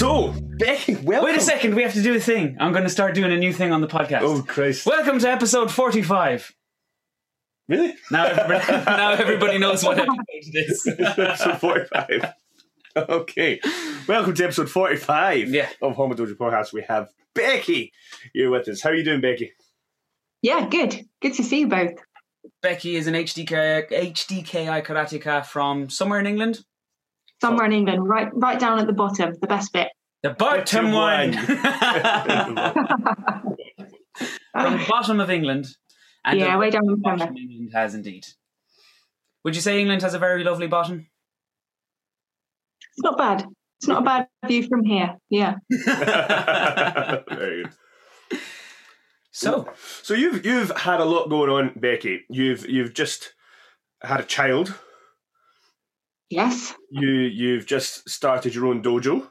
So, Becky, welcome. Wait a second, we have to do a thing. I'm going to start doing a new thing on the podcast. Oh, Christ. Welcome to episode 45. Really? Now everybody, now everybody knows what episode it is. episode 45. Okay. Welcome to episode 45 Yeah. of Hombu Dojo Podcast. We have Becky here with us. How are you doing, Becky? Yeah, good. Good to see you both. Becky is an HDK, HDKI karateka from somewhere in England. Somewhere in England, right right down at the bottom, the best bit. The bottom Bottom one. one. from the bottom of England. And yeah, way down in bottom Plymouth. England has indeed. Would you say England has a very lovely bottom? It's not bad. It's not a bad view from here. Yeah. Very good. So, So you've you've had a lot going on, Becky. You've you've just had a child. Yes. You you've just started your own dojo.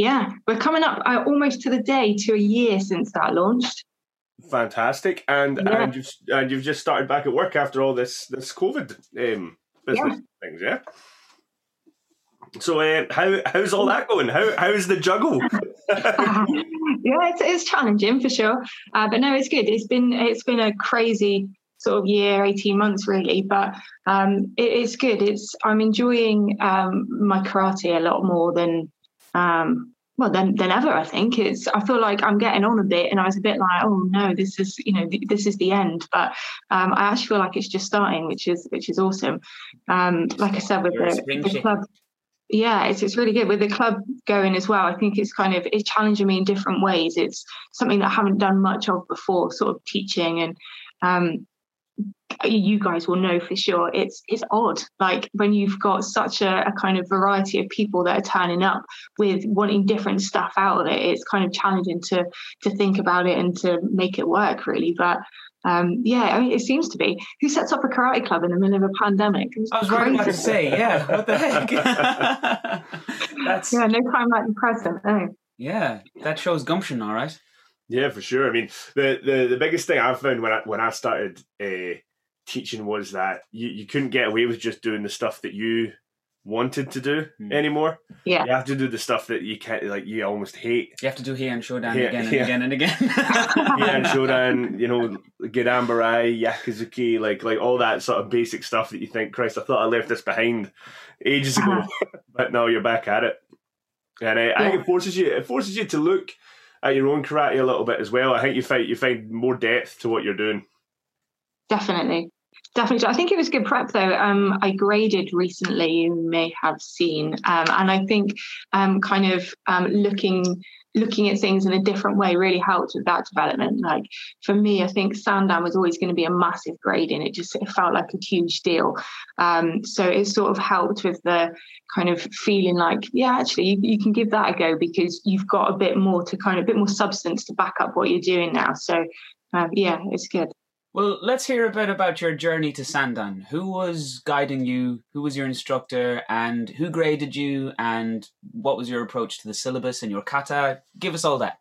Yeah. We're coming up uh, almost to the day to a year since that launched. Fantastic, and Yeah. and you've and you've just started back at work after all this this COVID um, business things, yeah. So uh, how how's all that going? How how's the juggle? yeah, it's, it's challenging for sure, uh, but no, it's good. It's been it's been a crazy sort of year, eighteen months really, but um, it, it's good. It's I'm enjoying um, my karate a lot more than um, well than than ever. I think it's. I feel like I'm getting on a bit, and I was a bit like, oh no, this is you know th- this is the end. But um, I actually feel like it's just starting, which is which is awesome. Um, like I said with the, the club yeah it's, it's really good with the club going as well i think it's kind of it's challenging me in different ways it's something that i haven't done much of before sort of teaching and um you guys will know for sure it's it's odd like when you've got such a, a kind of variety of people that are turning up with wanting different stuff out of it it's kind of challenging to to think about it and to make it work really but um yeah i mean it seems to be who sets up a karate club in the middle of a pandemic I was right about to crazy. say, yeah, what the heck? That's yeah no time like the present no yeah, that shows gumption, all right. Yeah, for sure. I mean, the the, the biggest thing I found when I when I started uh, teaching was that you, you couldn't get away with just doing the stuff that you wanted to do Hmm. anymore. Yeah. You have to do the stuff that you can't like you almost hate. You have to do Heian Shodan Yeah, again and yeah. again and again. Yeah, and Shodan, you know, Girambarai, Gyakuzuki, like like all that sort of basic stuff that you think, Christ, I thought I left this behind ages ago, Uh-huh. but now you're back at it. And uh, I think it forces you it forces you to look at your own karate a little bit as well. I think you find you find more depth to what you're doing. Definitely. Definitely. I think it was good prep though. Um, I graded recently, you may have seen. Um, and I think um, kind of um, looking looking at things in a different way really helped with that development. Like for me, I think Sandan was always going to be a massive grading. It just it felt like a huge deal. Um, so it sort of helped with the kind of feeling like, yeah, actually you, you can give that a go because you've got a bit more to kind of a bit more substance to back up what you're doing now. So uh, yeah, it's good. Well, let's hear a bit about your journey to Sandan. Who was guiding you? Who was your instructor? And who graded you? And what was your approach to the syllabus and your kata? Give us all that.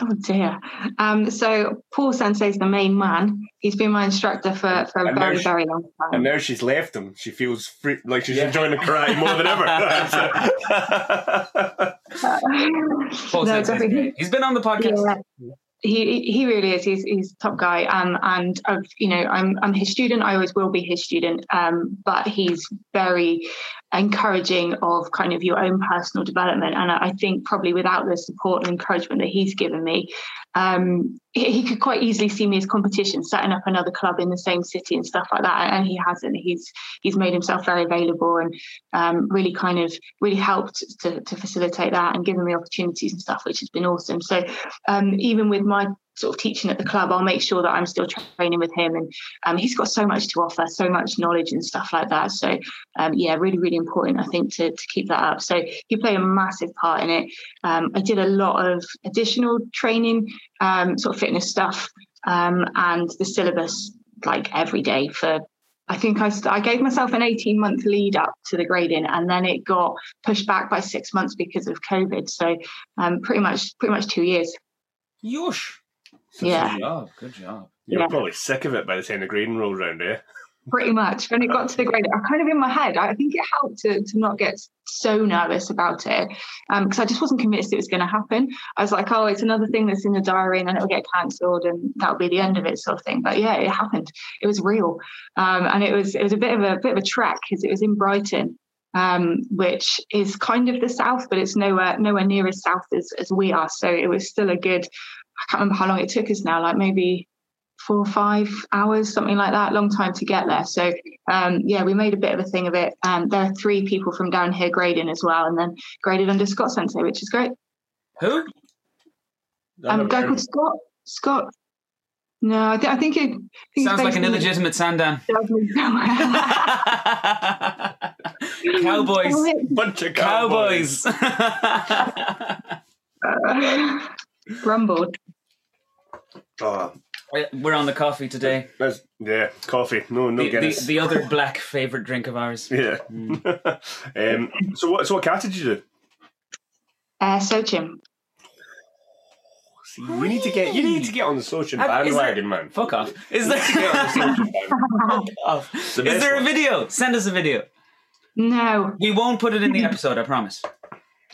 Oh dear. Um, so Paul Sensei's the main man. He's been my instructor for, for a very, there's- very long time. And time. now she's left him. She feels free, like she's Yeah. enjoying the karate more than ever. Paul no, Sensei's great. He's been on the podcast. Yeah. He he really is. He's he's top guy. Um, and I've you know I'm I'm his student. I always will be his student. Um, but he's very encouraging of kind of your own personal development. And I I think probably without the support and encouragement that he's given me, um, he, he could quite easily see me as competition, setting up another club in the same city and stuff like that. And he hasn't. He's he's made himself very available and um, really kind of really helped to, to facilitate that and given me opportunities and stuff, which has been awesome. So um, even with my sort of teaching at the club, I'll make sure that I'm still training with him. And um, he's got so much to offer, so much knowledge and stuff like that. So um, yeah, really, really important, I think, to, to keep that up. So he played a massive part in it. Um, I did a lot of additional training, um, sort of fitness stuff, um, and the syllabus like every day for I think I, I gave myself an 18 month lead up to the grading and then it got pushed back by six months because of COVID. So um, pretty much pretty much two years. Yosh. Yeah. Good job. Good job. You're Yeah. probably sick of it by the time the grading rolled around, eh? Pretty much. When it got to the grading, I kind of in my head, I think it helped to, to not get so nervous about it because I just wasn't convinced it was going to happen. I was like, oh, it's another thing that's in the diary and then it'll get cancelled and that'll be the end of it, sort of thing. But yeah, it happened. It was real, um, and it was it was a bit of a bit of a trek because it was in Brighton. Um, which is kind of the south, but it's nowhere nowhere near as south as, as we are. So it was still a good. I can't remember how long it took us now, like maybe four or five hours, something like that. Long time to get there. So um, yeah, we made a bit of a thing of it. Um, there are three people from down here grading as well, and then graded under Scott Sensei, which is great. Who? Um, a guy called Scott. Scott. No, I, th- I think it I think Sounds like an illegitimate Sandan. Cowboys. Cowboys. Bunch of cowboys. Cowboys. Rumbled. Oh, We're on the coffee today. that's, yeah, coffee. No, no The, the, Guinness. the other black favorite drink of ours. yeah. um, so what? So what cat did you do? Uh, Sochin. See, you need to get you need to get on the social Have- is there- bandwagon, man. Fuck off. Is You need to get on the there? Fuck off. The Is best there a one. video? Send us a video. No, We won't put it in the episode. I promise.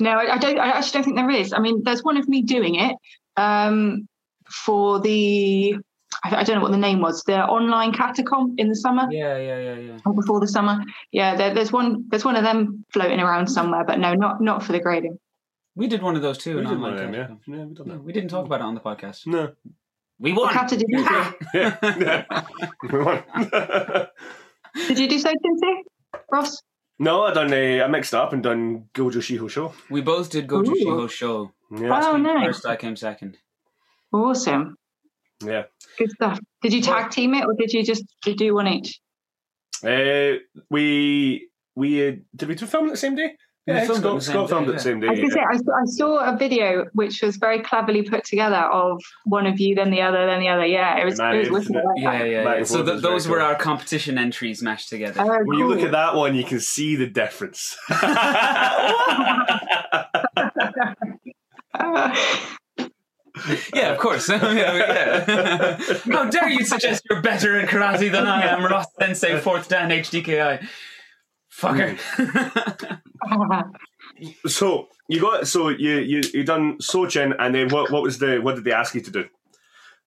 no, I, I don't. I actually don't think there is. I mean, there's one of me doing it um, for the. I, I don't know what the name was. The online kata comp in the summer. Yeah, yeah, yeah, yeah. or before the summer. Yeah, there, there's one. There's one of them floating around somewhere, but no, not not for the grading. We did one of those too. We did one of them, yeah. yeah we, done no, we didn't talk about it on the podcast. No. We What won. cat did you do? Yeah. yeah. We won. Did you do so, Tinty? Ross? no, I done. Uh, I mixed up and done Gojushiho Sho. We both did Goju Ooh. Shiho show. Yeah. Oh, nice. First, I came second. Awesome. Yeah. Good stuff. Did you tag team it or did you just did you do one each? Uh, we we uh, did we do film it the same day? We Yeah, filmed it the Scott, same Scott day, filmed it yeah. same day. I was yeah. say, I saw, I saw a video which was very cleverly put together of one of you, then the other, then the other. Yeah, it was, it was isn't wicked. it? I like Yeah, yeah, yeah. So forth th- those were cool. our competition entries mashed together. Oh, When you look at that one, you can see the difference. yeah, of course. yeah, yeah. How dare you suggest you're better in karate than I am, Ross Sensei, fourth Dan HDKI. Fucker. so you got so you you you done Sochin, and then what what was the what did they ask you to do?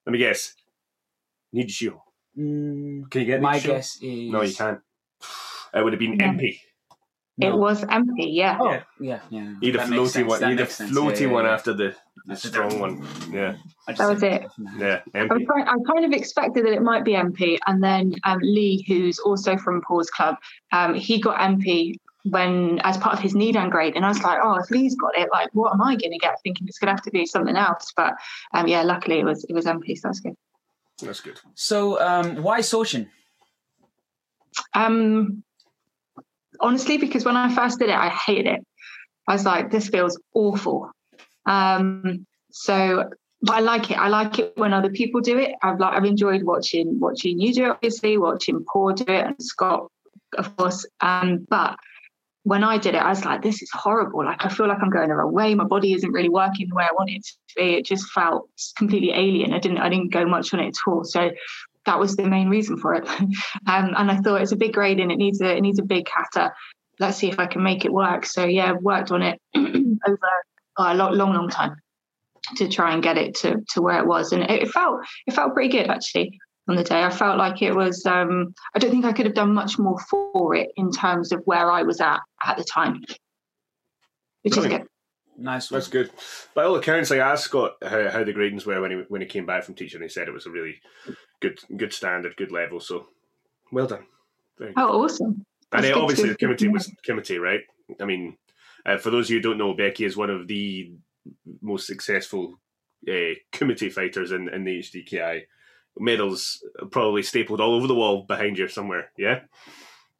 Let me guess. Nijushiho. Mm, Can you get my guess is. No, you can't. It would have been No. Empi. No. It was Empi, yeah. Oh, yeah, yeah. You'd That have makes floaty one. that You'd have makes sense. floaty Yeah, yeah, one yeah. after the, the strong one. Yeah, I just That was it. yeah. I, was Empi. kind- I kind of expected that it might be Empi, and then um, Lee, who's also from Paul's Club, um, he got Empi when as part of his Nidan grade, and I was like, oh, if Lee's got it, like, what am I going to get? Thinking it's going to have to be something else, but um, yeah, luckily it was it was Empi, so that's good. That's good. So, um, why Sochin? Um, honestly, because when I first did it, I hated it. I was like, this feels awful. Um, so, but I like it. I like it when other people do it. I've like I've enjoyed watching watching you do it, obviously, watching Paul do it, and Scott, of course. Um, but when I did it, I was like, this is horrible. Like I feel like I'm going the wrong way. My body isn't really working the way I want it to be. It just felt completely alien. I didn't I didn't go much on it at all. So that was the main reason for it. um, and I thought it's a big grade and it needs a it needs a big kata. Let's see if I can make it work. So yeah, I've worked on it over a long, long, long time to try and get it to to where it was, and it, it felt it felt pretty good actually on the day. I felt like it was. Um, I don't think I could have done much more for it in terms of where I was at at the time, which is good. Nice one. That's good. By all accounts, like I asked Scott how, how the gradings were when he when he came back from teaching. He said it was a really good good standard, good level. So well done. Very good. Oh, awesome! and that's uh, obviously to- the kumite was kumite, right? I mean, uh, for those of you who don't know, Becky is one of the most successful uh, kumite fighters in, in the HDKI. Medals probably stapled all over the wall behind you somewhere. Yeah,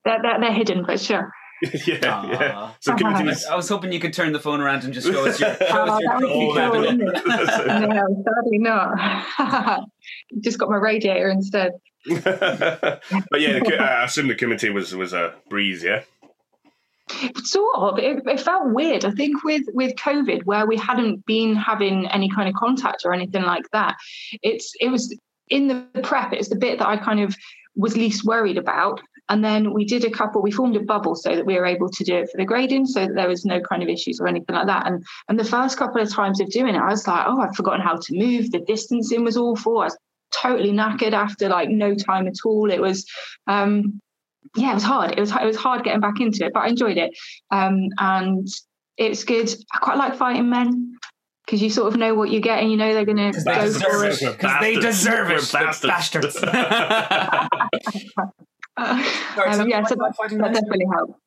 They're, they're, they're hidden, but sure. yeah, yeah. So kumite I, is I was hoping you could turn the phone around and just show us your, show Oh, us your that would be cool, level. wouldn't it? No, sadly not. Just got my radiator instead. but yeah, the, I assume the kumite was was a breeze. Yeah, Sort of. It, it felt weird. I think with with COVID, where we hadn't been having any kind of contact or anything like that, it's it was in the prep. It's the bit that I kind of was least worried about. And then we did a couple. We formed a bubble so that we were able to do it for the grading, so that there was no kind of issues or anything like that. And and the first couple of times of doing it, I was like, oh, I've forgotten how to move. The distancing was awful. I was totally knackered after like no time at all. It was. um yeah, it was hard. It was it was hard getting back into it, but I enjoyed it. Um, and it's good. I quite like fighting men because you sort of know what you get, and you know they're going to Because they go deserve for it. it. Because they deserve it. bastards. bastards. Uh, Sorry, so um, yeah, so do you like fighting that men? definitely helped.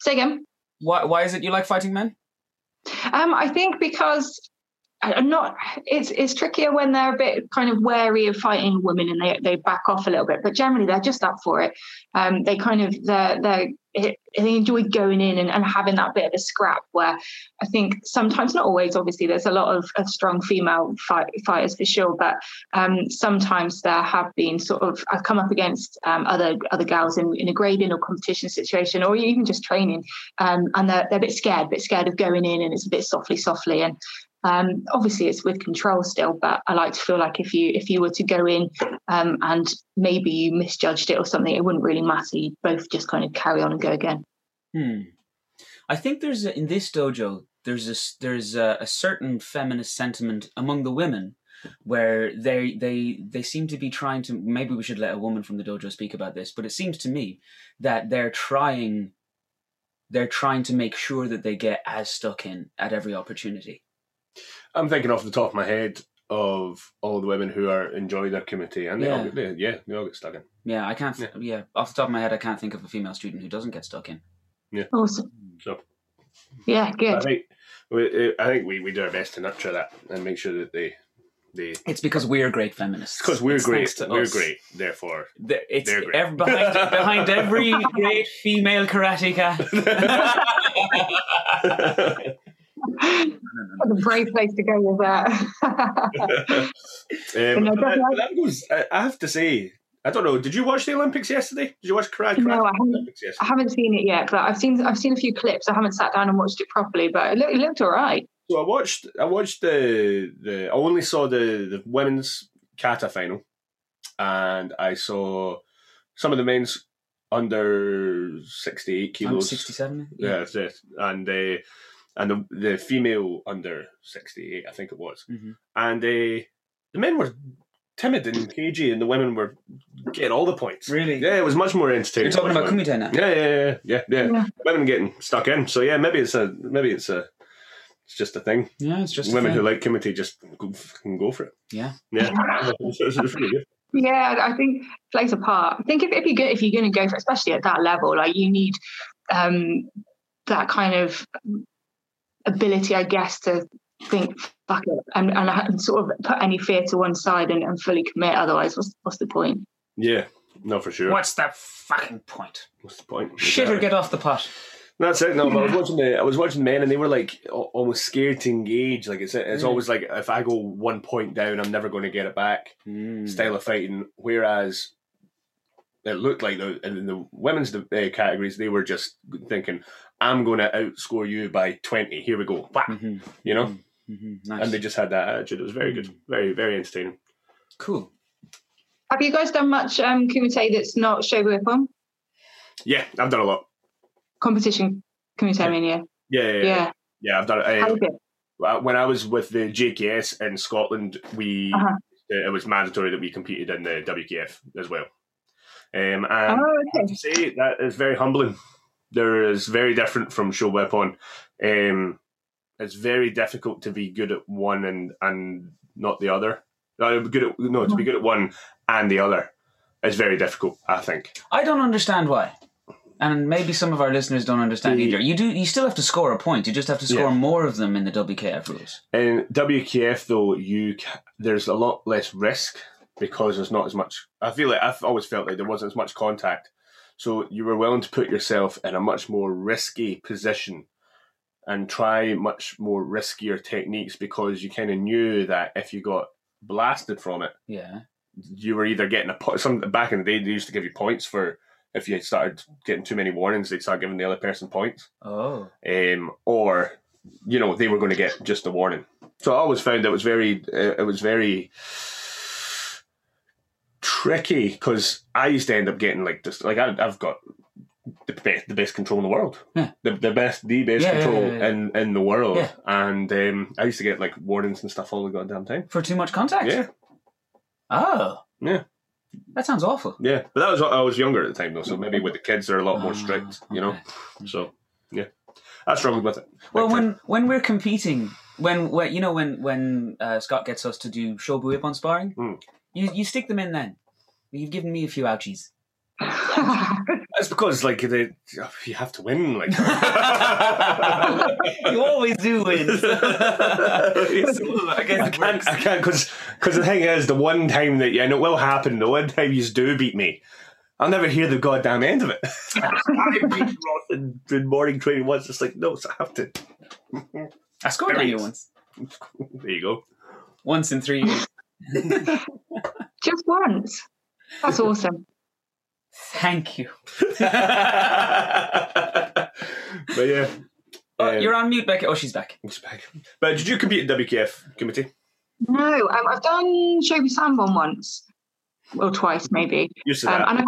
Say again. Why, why is it you like fighting men? Um, I think because I'm not. It's it's trickier when they're a bit kind of wary of fighting women and they, they back off a little bit. But generally, they're just up for it. Um, they kind of they're they they enjoy going in and, and having that bit of a scrap. Where I think sometimes, not always, obviously, there's a lot of, of strong female fight, fighters for sure. But um, sometimes there have been sort of I've come up against um, other other girls in, in a grading or competition situation, or even just training, um, and they're they're a bit scared, a bit scared of going in, and it's a bit softly, softly, and um, obviously it's with control still, but I like to feel like if you if you were to go in um, and maybe you misjudged it or something, it wouldn't really matter. You'd both just kind of carry on and go again. Hmm. I think there's a, in this dojo there's a there's a, a certain feminist sentiment among the women where they they they seem to be trying to maybe we should let a woman from the dojo speak about this but it seems to me that they're trying they're trying to make sure that they get as stuck in at every opportunity I'm thinking off the top of my head of all the women who are enjoy their kumite, and they all Yeah. get, they, yeah, they all get stuck in. yeah i can't th- yeah. off the top of my head i can't think of a female student who doesn't get stuck in Yeah. Awesome. So Yeah, I good. think we, eh, I think we, we do our best to nurture that and make sure that they they it's because we're great feminists because we're It's great, to we're us. great. Therefore, The- it's great. ev- behind, behind every great female karateka What a brave place to go with that. um, no, that, that goes. I, I have to say, I don't know. Did you watch the Olympics yesterday? Did you watch karate? No, I haven't. I haven't seen it yet, but I've seen I've seen a few clips. I haven't sat down and watched it properly, but it, look, it looked all right. So I watched. I watched the the. I only saw the the women's kata final, and I saw some of the men's under sixty eight kilos. 67 Yeah, that's it. And uh, and the the female under sixty eight, I think it was. Mhm. And uh, the men were timid and cagey, and the women were getting all the points. Really? Yeah, it was much more entertaining. You're talking about more- kumite now? Yeah, yeah, yeah, yeah, yeah. Yeah. Women getting stuck in. So yeah, maybe it's a maybe it's a it's just a thing. Yeah, it's just a Women thing. who like kumite just go, can go for it. Yeah. Yeah, it's, it's, it's really good. Yeah, I think plays a part. I think if, if you go, if you're going to go for, it, especially at that level, like you need um, that kind of ability, I guess, to think fuck it and, and, and sort of put any fear to one side and, and fully commit. Otherwise, what's what's the point? Yeah, no, for sure. What's the fucking point? What's the point? Shit or get off the pot. That's it. No, but I was watching the I was watching men, and they were like almost scared to engage. Like it's it's Mm. always like if I go one point down, I'm never going to get it back. Mm. Style of fighting. Whereas it looked like the in the women's uh, categories, they were just thinking, "I'm going to outscore you by twenty. Here we go." Whack. Mhm. You know, Mhm. Nice. and they just had that attitude. It was very good, very very entertaining. cool. Have you guys done much um, kumite that's not shobu ippon Yeah, I've done a lot. competition kumite? I mean, yeah, Yeah, yeah, yeah. yeah. yeah I've done it. How Uh, is it? Uh, when I was with the JKS in Scotland, we Uh-huh. it was mandatory that we competed in the WKF as well. Um, and Oh, I have okay. to say that is very humbling. There is very different from shobu ippon. Um, it's very difficult to be good at one and and not the other. Uh, good at no to be good at one and the other is very difficult. I think. I don't understand why. And maybe some of our listeners don't understand The- either. You do. You still have to score a point. You just have to score Yeah. more of them in the WKF rules. In WKF though, you there's a lot less risk because there's not as much. I feel like I've always felt like there wasn't as much contact, so you were willing to put yourself in a much more risky position and try much more riskier techniques because you kind of knew that if you got blasted from it, Yeah. you were either getting a point. Some back in the day, they used to give you points for if you started getting too many warnings, they'd start giving the other person points Oh. um, or you know they were going to get just a warning. So I always found it was very uh, it was very tricky because I used to end up getting like this like I, I've got the best the best control in the world Yeah. the, the best the best Yeah, control yeah, in in the world and um, I used to get like warnings and stuff all the goddamn time For too much contact. yeah Oh. Yeah. That sounds awful. yeah but that was I was younger at the time though so maybe with the kids they're a lot more Ah, strict you know okay. so yeah I struggled with it Well, when when we're competing, when, when you know when when uh, Scott gets us to do shobu ippon sparring, Mm. you you stick them in then. You've given me a few ouchies. That's because like they, you have to win. Like you always do win. I can't. I can't because because the thing is, the one time that yeah, and it will happen. The one time you do beat me, I'll never hear the goddamn end of it. I beat Ross in, in morning training once. It's like no, so I have to. I scored on you once. There you go. Once in three years. Just once. That's awesome. Thank you. but yeah, Oh, Um, you're on mute, Becca. Oh, she's back. it's back. But did you compete in WKF kumite? No, um, I've done Shobu Sanbon once, or twice maybe. Used to Um, that. and I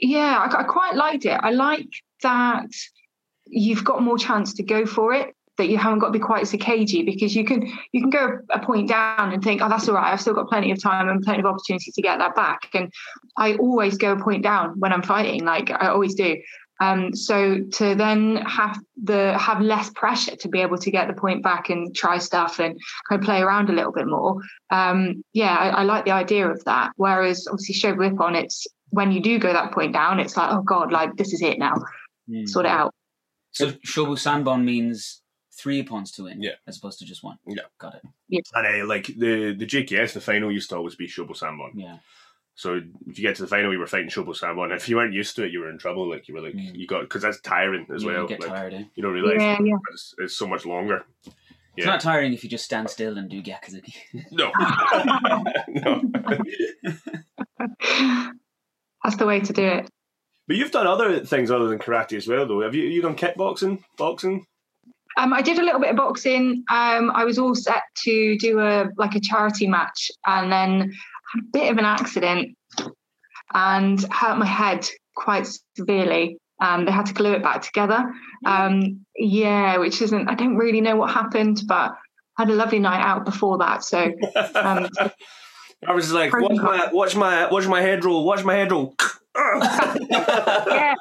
Yeah, I, I quite liked it. I like that you've got more chance to go for it. That you haven't got to be quite so cagey because you can you can go a point down and think, oh, that's all right. I've still got plenty of time and plenty of opportunity to get that back. And I always go a point down when I'm fighting, like I always do. Um, so to then have the have less pressure to be able to get the point back and try stuff and kind of play around a little bit more. Um, yeah, I, I like the idea of that. Whereas obviously shobu ippon it's when you do go that point down, it's like, oh God, like this is it now. Sort it out. So Shobu Sanbon means three points to win, Yeah. as opposed to just one. Yeah. got it. And uh, like the the JKS, the final used to always be Shobu Sanbon. Yeah, So if you get to the final, you were fighting Shobu Sanbon. If you weren't used to it, you were in trouble. Like you were like Mm. you got because that's tiring as Yeah, well. You get like, tired. Eh? You don't realize Yeah, yeah. it's, it's so much longer. It's not tiring if you just stand still and do gyakuzuki. No, no. That's the way to do it. But you've done other things other than karate as well, though. Have you? You done kickboxing, boxing? Um, I did a little bit of boxing. Um, I was all set to do a like a charity match, and then had a bit of an accident and hurt my head quite severely. Um, they had to glue it back together. Um, yeah, which isn't. I don't really know what happened, but I had a lovely night out before that. So um, I was like, watch my, watch my, watch my head roll, watch my head roll. yeah,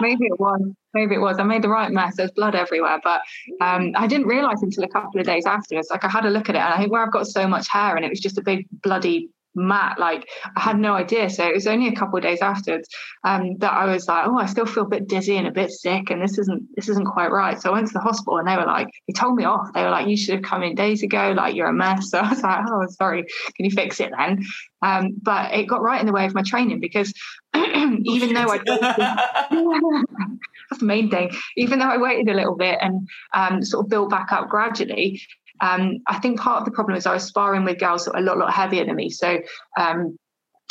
maybe it was. Maybe it was. I made the right mess. There's blood everywhere, but um, I didn't realise until a couple of days afterwards. Like I had a look at it, and I think where I've got so much hair, and it was just a big bloody mat. Like I had no idea. So it was only a couple of days afterwards um, that I was like, oh, I still feel a bit dizzy and a bit sick, and this isn't this isn't quite right. So I went to the hospital, and they were like, they told me off. They were like, you should have come in days ago. Like you're a mess. So I was like, oh, sorry. Can you fix it then? Um, but it got right in the way of my training because even though I that's the main thing. Even though I waited a little bit and um, sort of built back up gradually, um, I think part of the problem is I was sparring with girls that were a lot, lot heavier than me. So um,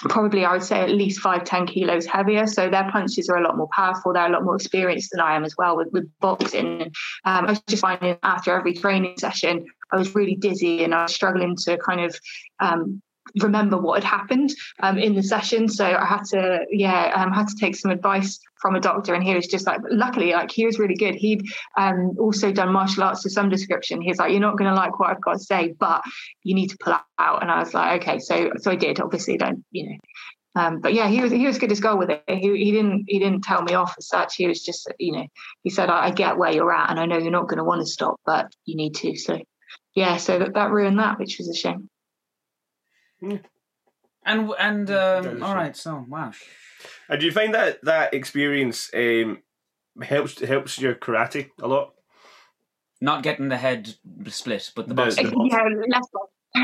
probably I would say at least five, 10 kilos heavier. So their punches are a lot more powerful. They're a lot more experienced than I am as well with, with boxing. Um, I was just finding after every training session, I was really dizzy and I was struggling to kind of um, remember what had happened um, in the session. So I had to, yeah, um, had to take some advice from a doctor, and he was just like, luckily, like he was really good. He'd um, also done martial arts to some description. He's like, you're not going to like what I've got to say, but you need to pull out. And I was like, okay, so so I did. Obviously, don't you know. Um, but yeah, he was he was good as gold with it. He, he didn't he didn't tell me off as such. He was just you know he said I, I get where you're at and I know you're not going to want to stop, but you need to. So yeah, so that, that ruined that, which was a shame. And and That is um, all true. right, so wow. And do you find that that experience um, helps helps your karate a lot? Not getting the head split, but the The- boss. the- yeah, less.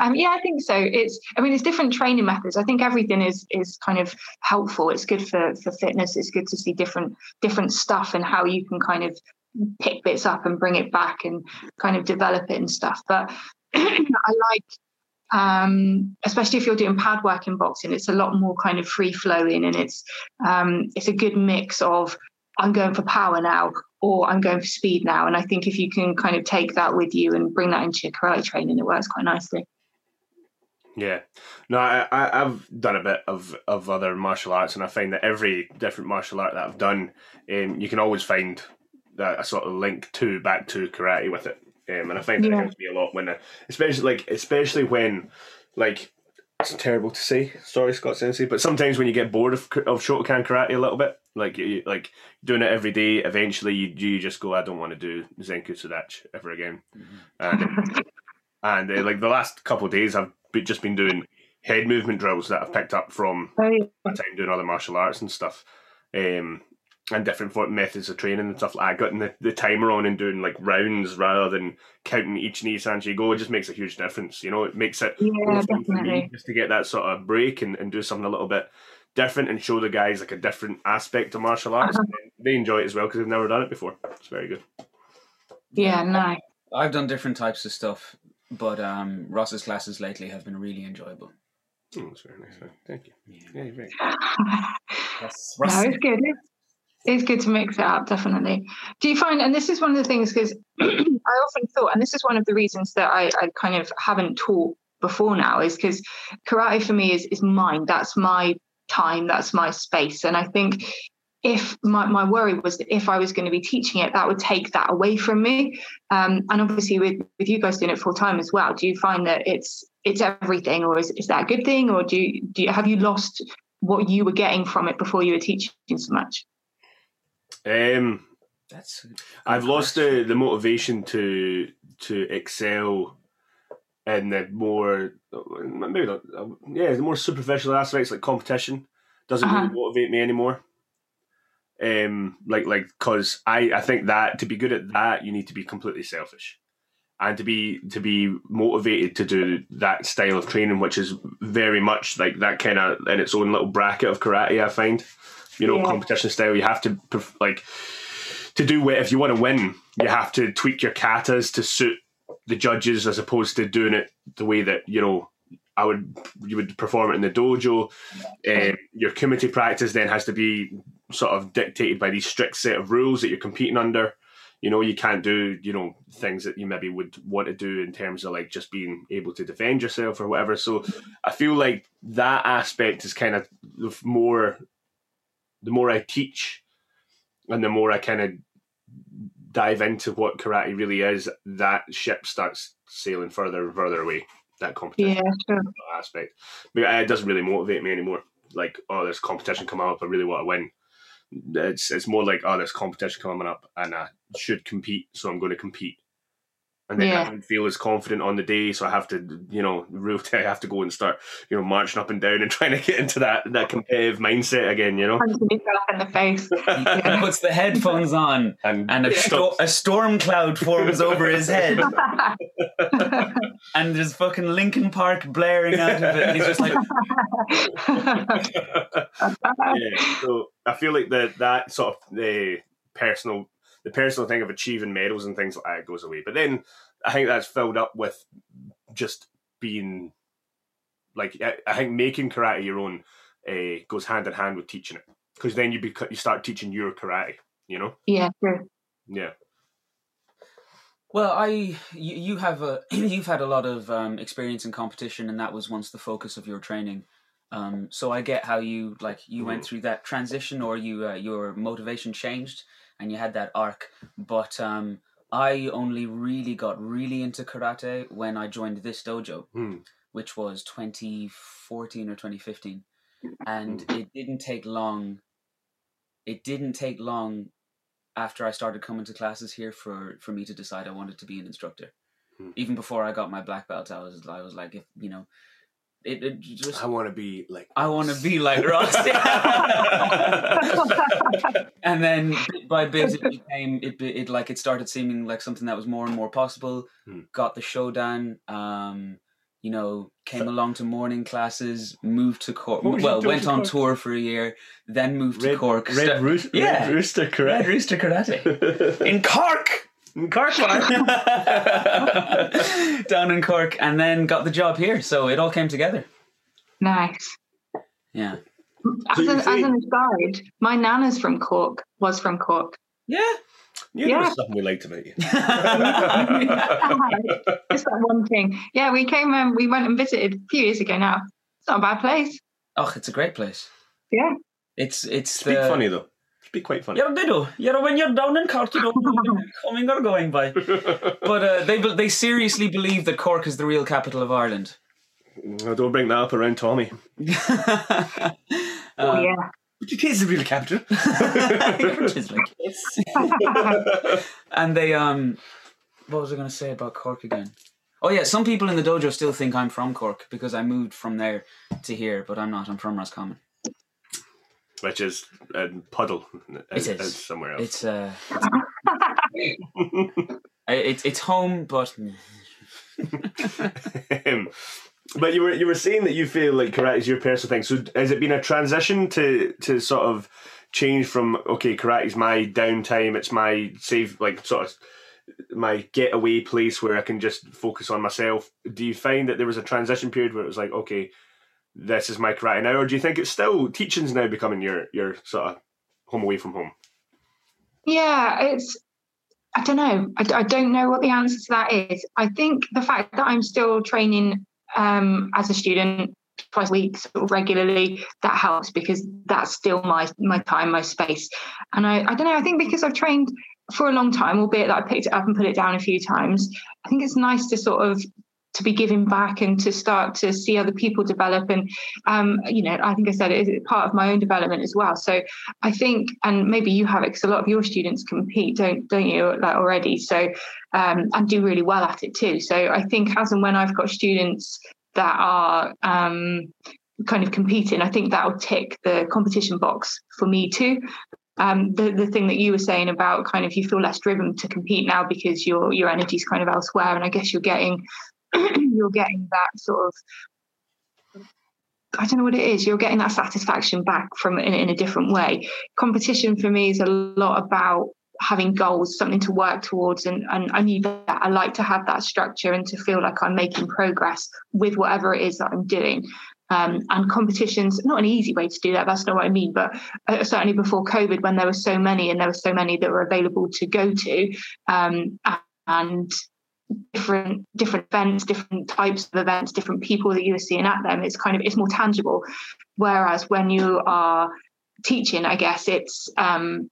um, yeah, I think so. It's, I mean, it's different training methods. I think everything is is kind of helpful. It's good for for fitness. It's good to see different different stuff and how you can kind of pick bits up and bring it back and kind of develop it and stuff. But I like, um, especially if you're doing pad work in boxing, it's a lot more kind of free flowing and it's um, it's a good mix of I'm going for power now or I'm going for speed now. And I think if you can kind of take that with you and bring that into your karate training, it works quite nicely. Yeah, no, I, I I've done a bit of of other martial arts, and I find that every different martial art that I've done, um, you can always find that a sort of link to back to karate with it, um, and I find that Yeah. helps me a lot when, I, especially like especially when like it's terrible to say, sorry Scott Sensei, but sometimes when you get bored of of Shotokan karate a little bit, like you, like doing it every day, eventually you you just go, I don't want to do Zenkutsu Dachi ever again, and and uh, like the last couple of days I've just been doing head movement drills that I've picked up from my time doing other martial arts and stuff. Um and different for- methods of training and stuff like that getting the, the timer on and doing like rounds rather than counting each knee sanchi go it just makes a huge difference you know it makes it Yeah, for me definitely. just to get that sort of break and, and do something a little bit different and show the guys like a different aspect of martial arts Uh-huh. They enjoy it as well because they've never done it before it's very good Yeah, no. I've done different types of stuff, but um, Ross's classes lately have been really enjoyable. oh, that's very nice thank you yeah, you're right. Yes. No, it's good. It's, good to mix it up, definitely. Do you find, and this is one of the things, because I often thought, and this is one of the reasons that I, I kind of haven't taught before now, is because karate for me is, is mine. That's my time, that's my space. And I think if my, my worry was that if I was going to be teaching it, that would take that away from me. Um, and obviously, with, with you guys doing it full time as well, do you find that it's it's everything, or is, is that a good thing, or do you, do you have you lost what you were getting from it before you were teaching so much? Um That's. I've lost the, the motivation to to excel in the more maybe not yeah the more superficial aspects like competition doesn't Uh-huh. really motivate me anymore. Um, like like because I I think that to be good at that you need to be completely selfish, and to be to be motivated to do that style of training, which is very much like that kind of in its own little bracket of karate. I find, you know, Yeah. competition style. You have to like to do what if you want to win, you have to tweak your katas to suit the judges as opposed to doing it the way that you know I would you would perform it in the dojo. Um, your kumite practice then has to be sort of dictated by these strict set of rules that you're competing under. You know, you can't do you know things that you maybe would want to do in terms of like just being able to defend yourself or whatever. So I feel like that aspect is kind of more the more I teach and the more I kind of dive into what karate really is, that ship starts sailing further and further away. That competition Yeah, sure. aspect. But it doesn't really motivate me anymore. Like, oh, there's competition coming up. I really want to win. It's it's more like, oh, there's competition coming up, and I should compete, so I'm going to compete. And then Yeah. I don't feel as confident on the day, so I have to, you know, real I have to go and start, you know, marching up and down and trying to get into that that competitive mindset again, you know. Punching yourself in the face. He puts the headphones on, And, and a, sto- a storm cloud forms over his head, and there's fucking Linkin Park blaring out of it. And he's just like, yeah, so I feel like that that sort of the personal the personal thing of achieving medals and things like that goes away. But then I think that's filled up with just being like I, I think making karate your own uh, goes hand in hand with teaching it because then you bec- you start teaching your karate. You know, yeah, true. yeah, Well, I you, you have a you've had a lot of um, experience in competition, and that was once the focus of your training. Um, so I get how you like you went through that transition, or you uh, your motivation changed, and you had that arc. But um, I only really got really into karate when I joined this dojo, Hmm. which was 2014 or 2015, and it didn't take long. It didn't take long after I started coming to classes here for for me to decide I wanted to be an instructor. Hmm. Even before I got my black belt, I was I was like, if you know, it, it just I want to be like. I want to be like Ross. and then bit by bit, it became it, it like it started seeming like something that was more and more possible. Hmm. Got the shodan. Um, you know, came along to morning classes. Moved to Cork. What was you Well, went on Cork? tour for a year. Then moved to Cork. Red, Sta- Roos- Yeah. Red Rooster, Red? Rooster Karate in Cork. In Cork, Down in Cork, and then got the job here. So it all came together. Nice. Yeah. As, So you an, as an aside, my nana's from Cork. Was from Cork. Yeah. You Yeah. know something we liked about you. Just that one thing. Yeah, we came. Um, we went and visited a few years ago. Now it's not a bad place. oh, it's a great place. Yeah. It's it's Speak the, funny though. Speak quite funny. Yeah, they do. You know, when you're down in Cork, you don't know when you're coming or going by. But uh, they they seriously believe that Cork is the real capital of Ireland. Oh, don't bring that up around Tommy. uh, oh yeah. But it is the real capital. Which is like, yes. and they um, what was I going to say about Cork again? Oh yeah, some people in the dojo still think I'm from Cork because I moved from there to here, but I'm not. I'm from Roscommon. Which is a puddle. It is. It's somewhere else. It's uh, it's it's home, but Um, but you were you were saying that you feel like karate is your personal thing. So has it been a transition to to sort of change from okay, karate is my downtime, it's my save like sort of my getaway place where I can just focus on myself. Do you find that there was a transition period where it was like, okay, this is my karate now, or do you think it's still teaching's now becoming your your sort of home away from home? Yeah, it's. I don't know. I, I don't know what the answer to that is. I think the fact that I'm still training um, as a student twice a week, sort of regularly, that helps because that's still my my time, my space. And I, I don't know. I think because I've trained for a long time, albeit that I picked it up and put it down a few times, I think it's nice to sort of to be giving back and to start to see other people develop and um, you know i think i said it is part of my own development as well so I think, and maybe you have it because a lot of your students compete, don't don't you, like already? So, um, and do really well at it too. So I think as and when I've got students that are um, kind of competing, I think that'll tick the competition box for me too. Um, the the thing that you were saying about kind of you feel less driven to compete now because your your energy's kind of elsewhere, and I guess you're getting you're getting that sort of I don't know what it is. You're getting that satisfaction back from in, in a different way. Competition for me is a lot about having goals, something to work towards, and and I need that. I like to have that structure and to feel like I'm making progress with whatever it is that I'm doing. Um, and competitions not an easy way to do that. That's not what I mean. But uh, certainly before COVID, when there were so many and there were so many that were available to go to, um, and different different events, different types of events, different people that you are seeing at them. It's kind of it's more tangible. Whereas when you are teaching, I guess it's um,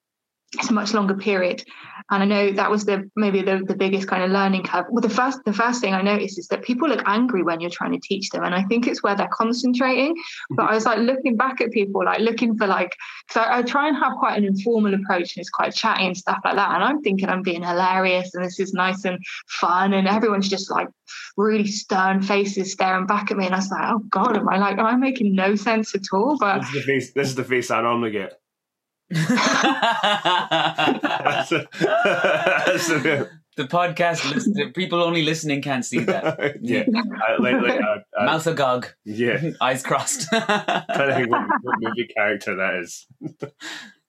it's a much longer period. And I know that was the maybe the, the biggest kind of learning curve. Well, the first the first thing I noticed is that people look angry when you're trying to teach them, and I think it's where they're concentrating. But mm-hmm. I was like looking back at people, like looking for like, so I, I try and have quite an informal approach, and it's quite chatty and stuff like that. And I'm thinking I'm being hilarious, and this is nice and fun, and everyone's just like really stern faces staring back at me, and I was like, oh god, am I like, am I making no sense at all? But This is the face. This is the face I normally get. That's a- that's a- the podcast, listen, people only listening can't see that. yeah, I, like, like, Mouth agog, yeah. eyes crossed. trying to think what, what movie character that is.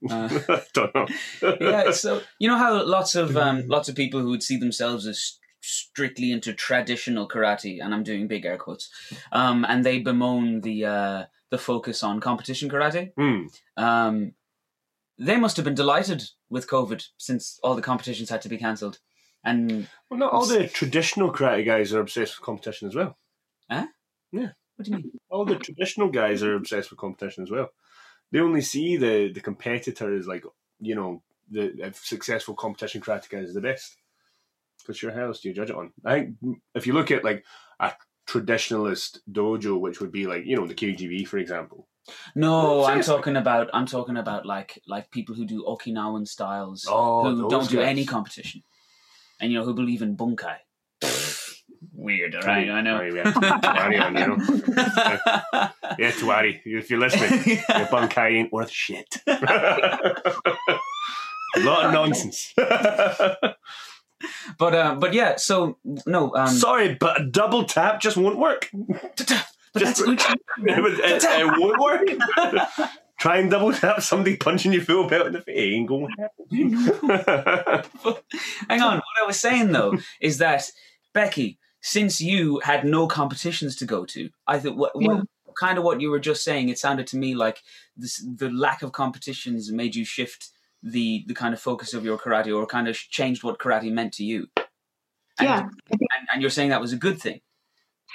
Uh, I don't know. yeah, so you know how lots of um, lots of people who would see themselves as strictly into traditional karate, and I'm doing big air quotes, um, and they bemoan the uh, the focus on competition karate. Hmm. Um, they must have been delighted with COVID since all the competitions had to be cancelled. And Well, not all the traditional karate guys are obsessed with competition as well. Huh? Yeah. What do you mean? All the traditional guys are obsessed with competition as well. They only see the the competitor as like you know the successful competition karate guy is the best. Because sure, how else do you judge it on? I think if you look at like a traditionalist dojo, which would be like you know the KGB, for example. No, I'm talking about I'm talking about like like people who do Okinawan styles Oh, who those don't do guys. any competition, and you know who believe in bunkai. weird, all right? I know. Yeah. Tuari on, you know. Yeah, Tuari, if you're listening, your bunkai ain't worth shit. A lot of nonsense. but uh, but yeah, so no, um, Sorry, but a double tap just won't work. But Just- that's Uchi. it, would- it- it won't work. Try and double tap somebody punching you full belt in the face. It ain't going to happen. Hang on. What I was saying though is that Becky, since you had no competitions to go to, I think what, Yeah. what kind of what you were just saying, it sounded to me like this, the lack of competitions made you shift the the kind of focus of your karate, or kind of changed what karate meant to you. And, yeah. and, and you're saying that was a good thing.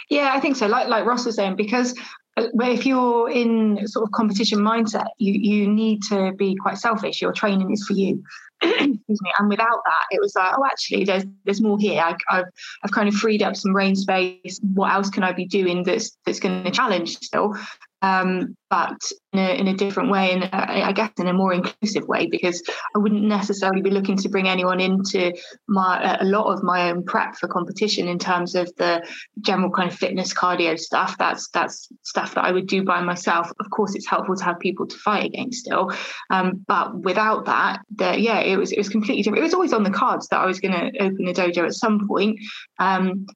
Yeah, I think so. Like like Ross was saying, because uh, if you're in sort of competition mindset, you you need to be quite selfish. Your training is for you. Excuse me. And without that, it was like, oh, actually, there's there's more here. I, I've I've kind of freed up some brain space. What else can I be doing that's that's going to challenge still? Um, but in a, in a different way, and uh, I guess in a more inclusive way, because I wouldn't necessarily be looking to bring anyone into my a lot of my own prep for competition in terms of the general kind of fitness cardio stuff. That's that's stuff that i would do by myself. Of course it's helpful to have people to fight against still. Um, but without that yeah it was it was completely different. It was always on the cards that i was going to open a dojo at some point. Um,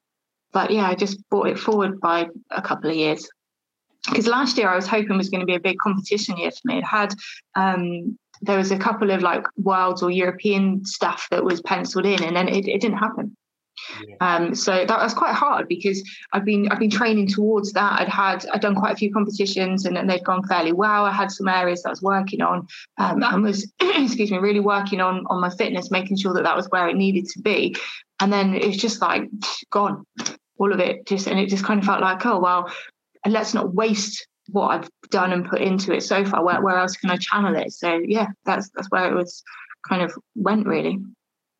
but yeah i just brought it forward by a couple of years because last year i was hoping was going to be a big competition year for me it had um, there was a couple of like worlds or european stuff that was penciled in and then it, it didn't happen um, so that was quite hard because I've been I've been training towards that. I'd had I'd done quite a few competitions and, and they'd gone fairly well. I had some areas that I was working on um, and was excuse me really working on on my fitness, making sure that that was where it needed to be. And then it's just like gone, all of it just and it just kind of felt like oh well, let's not waste what I've done and put into it so far. Where mm. where else can I channel it? So yeah, that's that's where it was kind of went really.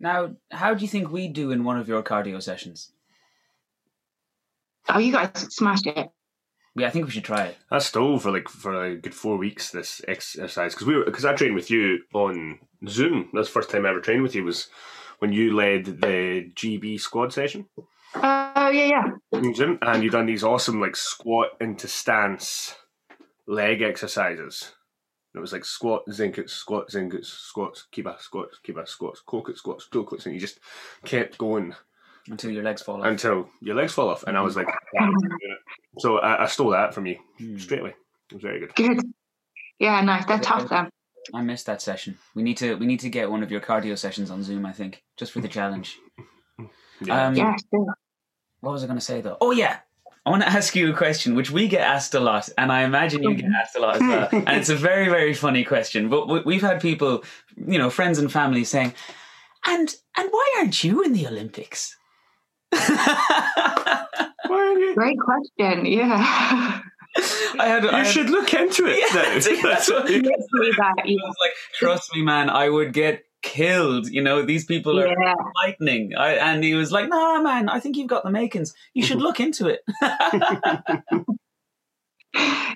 Now, how do you think we do in one of your cardio sessions? Oh, you guys smashed it. Yeah, I think we should try it. I stole for like for a good four weeks this exercise because we were because I trained with you on Zoom. That's the first time I ever trained with you was when you led the GB squad session Oh yeah, yeah. in Zoom, and you've done these awesome like squat into stance leg exercises. It was like squat, zinkets, squat, zinkets, squats, keep kiba, squats, kiba, squats, kokets, squats, dokets, and you just kept going Until your legs fall off. until your legs fall off. And I was like, wow, I'm doing it. so I, I stole that from you Hmm. straight away. It was very good. Good. Yeah, nice. They're tough then. I missed that session. We need to we need to get one of your cardio sessions on Zoom. I think just for the challenge. Yeah. Um, Yeah, sure. What was I going to say though? Oh yeah, I want to ask you a question which we get asked a lot, and I imagine you get asked a lot as well. Hmm. and it's a very very funny question. But we- we've had people, you know, friends and family saying, "And and why aren't you in the Olympics?" Why are you? Great question. Yeah. I had. I You had- should look into it. Yeah, now. see, that's what- Literally that. He was like, "Trust me, man, I would get killed. You know, these people are Yeah. lightning." I, and he was like, "No, man, I think you've got the makings. You should look into it."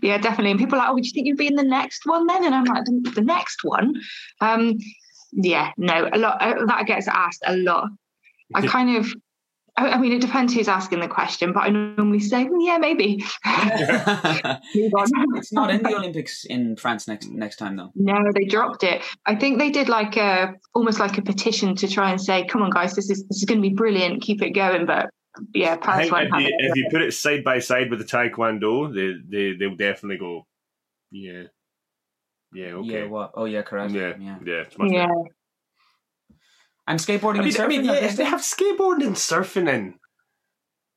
Yeah, definitely. And people are like, oh, would you think you'd be in the next one then? And I'm like, the, the next one? Um, yeah, no, a lot. uh, That gets asked a lot. I kind of, I, I mean, it depends who's asking the question, but I normally say, "Mm, yeah, maybe. Move on. it's not in the Olympics in France next next time though. No, they dropped it. I think they did like a almost like a petition to try and say, "Come on, guys, this is this is going to be brilliant. Keep it going." But yeah, I Paris think won't if have you, it. if you put it side by side with the Taekwondo, they they they'll definitely go, yeah, yeah, okay, Yeah, what? Oh yeah, correct. yeah, yeah. yeah, it's much yeah, better. And skateboarding I mean, and surfing. I mean, yeah, if they have skateboarding and surfing in,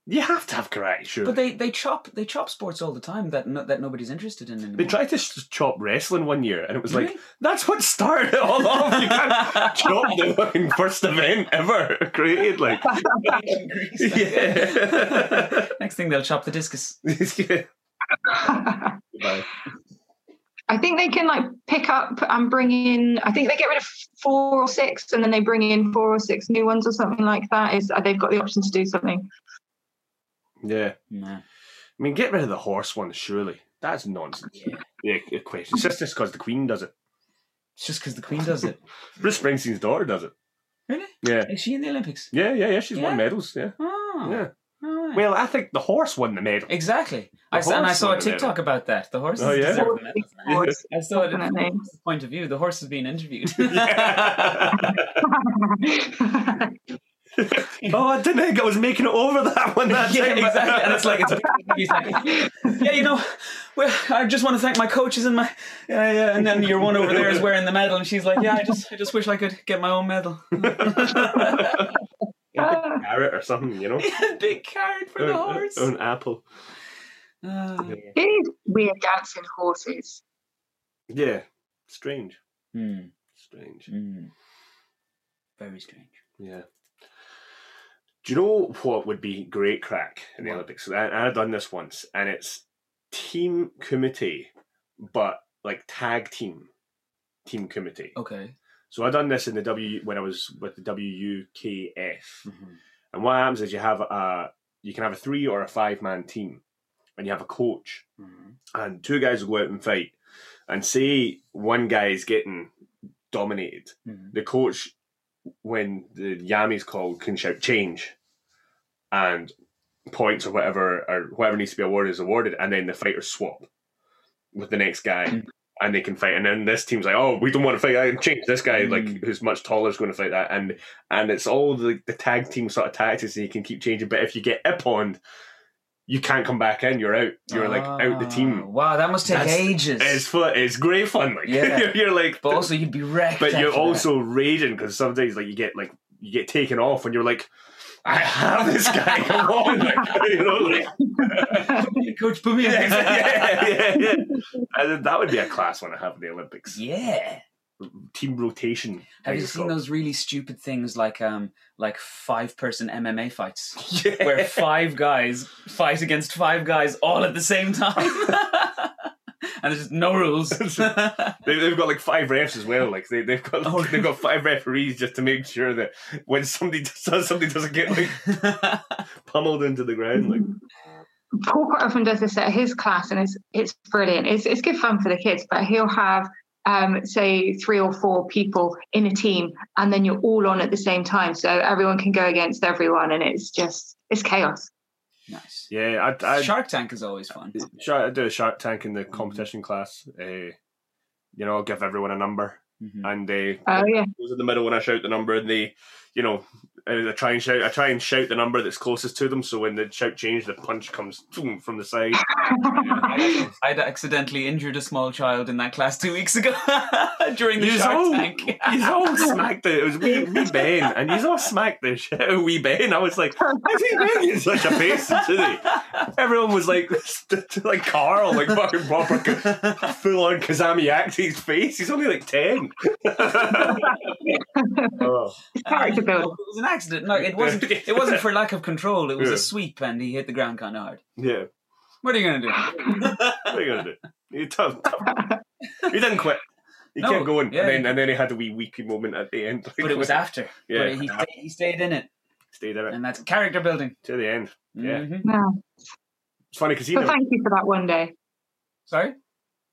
you have to have karate, sure. but they they chop they chop sports all the time that no, that nobody's interested in anymore. They tried to s- chop wrestling one year, and it was like Really? that's what started it all off. You can't chop the fucking first event ever created. Like, yeah. Next thing they'll chop the discus. Goodbye. I think they can like pick up and bring in. I think they get rid of four or six, and then they bring in four or six new ones or something like that. Is uh, they've got the option to do something? Yeah, Nah. I mean, get rid of the horse one. Surely that's nonsense. Yeah. Yeah, a question. It's just just because the Queen does it. It's just because the Queen does it. Bruce Springsteen's daughter does it. Really? Yeah, Is she in the Olympics? yeah, yeah, yeah. She's Yeah? won medals. Yeah, Oh. yeah. Right. Well, I think the horse won the medal. exactly. The I s- and I saw a won the TikTok about that. The horse. Oh, yeah? deserve the medal. Horse, I saw it from Definitely. the horse's point of view. The horse is being interviewed. Oh, I didn't think I was making it over that one that yeah, time. exactly. And it's like it's he's like, yeah, you know, well, I just want to thank my coaches and my yeah, yeah. And then your one over there is wearing the medal, and she's like, yeah, I just, I just wish I could get my own medal. Carrot or something, you know? Big carrot for the horse. or an apple. Ah. it is weird dancing horses. Yeah, strange, Hmm, strange. hmm. Very strange. Yeah. Do you know what would be great crack in the What? Olympics? I, I've done this once, and it's team kumite, but like tag team, team kumite. Okay. So I done this in the W when I was with the WUKF, Mhm. and what happens is you have a you can have a three or a five man team, and you have a coach, Mhm. and two guys will go out and fight, and say one guy is getting dominated, Mhm. the coach, when the Yame's called, can shout change, and points or whatever or whatever needs to be awarded is awarded, and then the fighters swap with the next guy. Mm. And they can fight, and then this team's like, "Oh, we don't want to fight. I can change this guy, like Mm. who's much taller, is going to fight that." And and it's all the, the tag team sort of tactics, and you can keep changing. But if you get ipponed, you can't come back in. You're out. You're like out the Ah, team. Wow, that must take That's- ages. It's fun. It's great fun. Like Yeah. you're like, but also, you'd be wrecked. but you're also raging because sometimes like you get like you get taken off and you're like, I have this guy. Come on, like, you know, like that. Coach, put me in. yeah, yeah, yeah, yeah. And then that would be a class one to have in the Olympics. Yeah. Team rotation. Have you seen those really stupid things like um like five person MMA fights Yeah. where five guys fight against five guys all at the same time? and there's just no rules. They, they've got like five refs as well. Like they, they've got Oh. they've got five referees just to make sure that when somebody does somebody doesn't get like pummeled into the ground. Like Paul quite often does this at his class, and it's it's brilliant. It's it's good fun for the kids, but he'll have um, say three or four people in a team, and then you're all on at the same time, so everyone can go against everyone, and it's just it's chaos. nice. yeah, I, I Shark Tank is always fun. I do a Shark Tank in the competition class. Uh, you know, I'll give everyone a number, Mhm. and they Oh yeah, goes in the middle when I shout the number, and they, you know, uh, I try and shout. I try and shout the number that's closest to them. So when the shout change, the punch comes boom, from the side. I'd accidentally injured a small child in that class two weeks ago during the He's Shark all, Tank. he's all smacked it. It was wee, wee Ben, and he's all smacked the shit out of wee Ben. I was like, is he making such a face today? Everyone was like, like Carl, like fucking proper full on Kizami his face. He's only like ten. oh. it's character Uh. It was an accident. No, it wasn't. It wasn't for lack of control. It was Yeah. a sweep, and he hit the ground kind of hard. Yeah. What are you gonna do? What are you gonna do? You tough, tough. He didn't quit. He No, kept going, yeah, and then he- and then he had a wee weepy moment at the end. but it was after. Yeah. But he, sta- he stayed in it, stayed in it and that's character building. to the end. Yeah, Mhm. Yeah. it's funny because he He'll never, thank you for that one day. Sorry.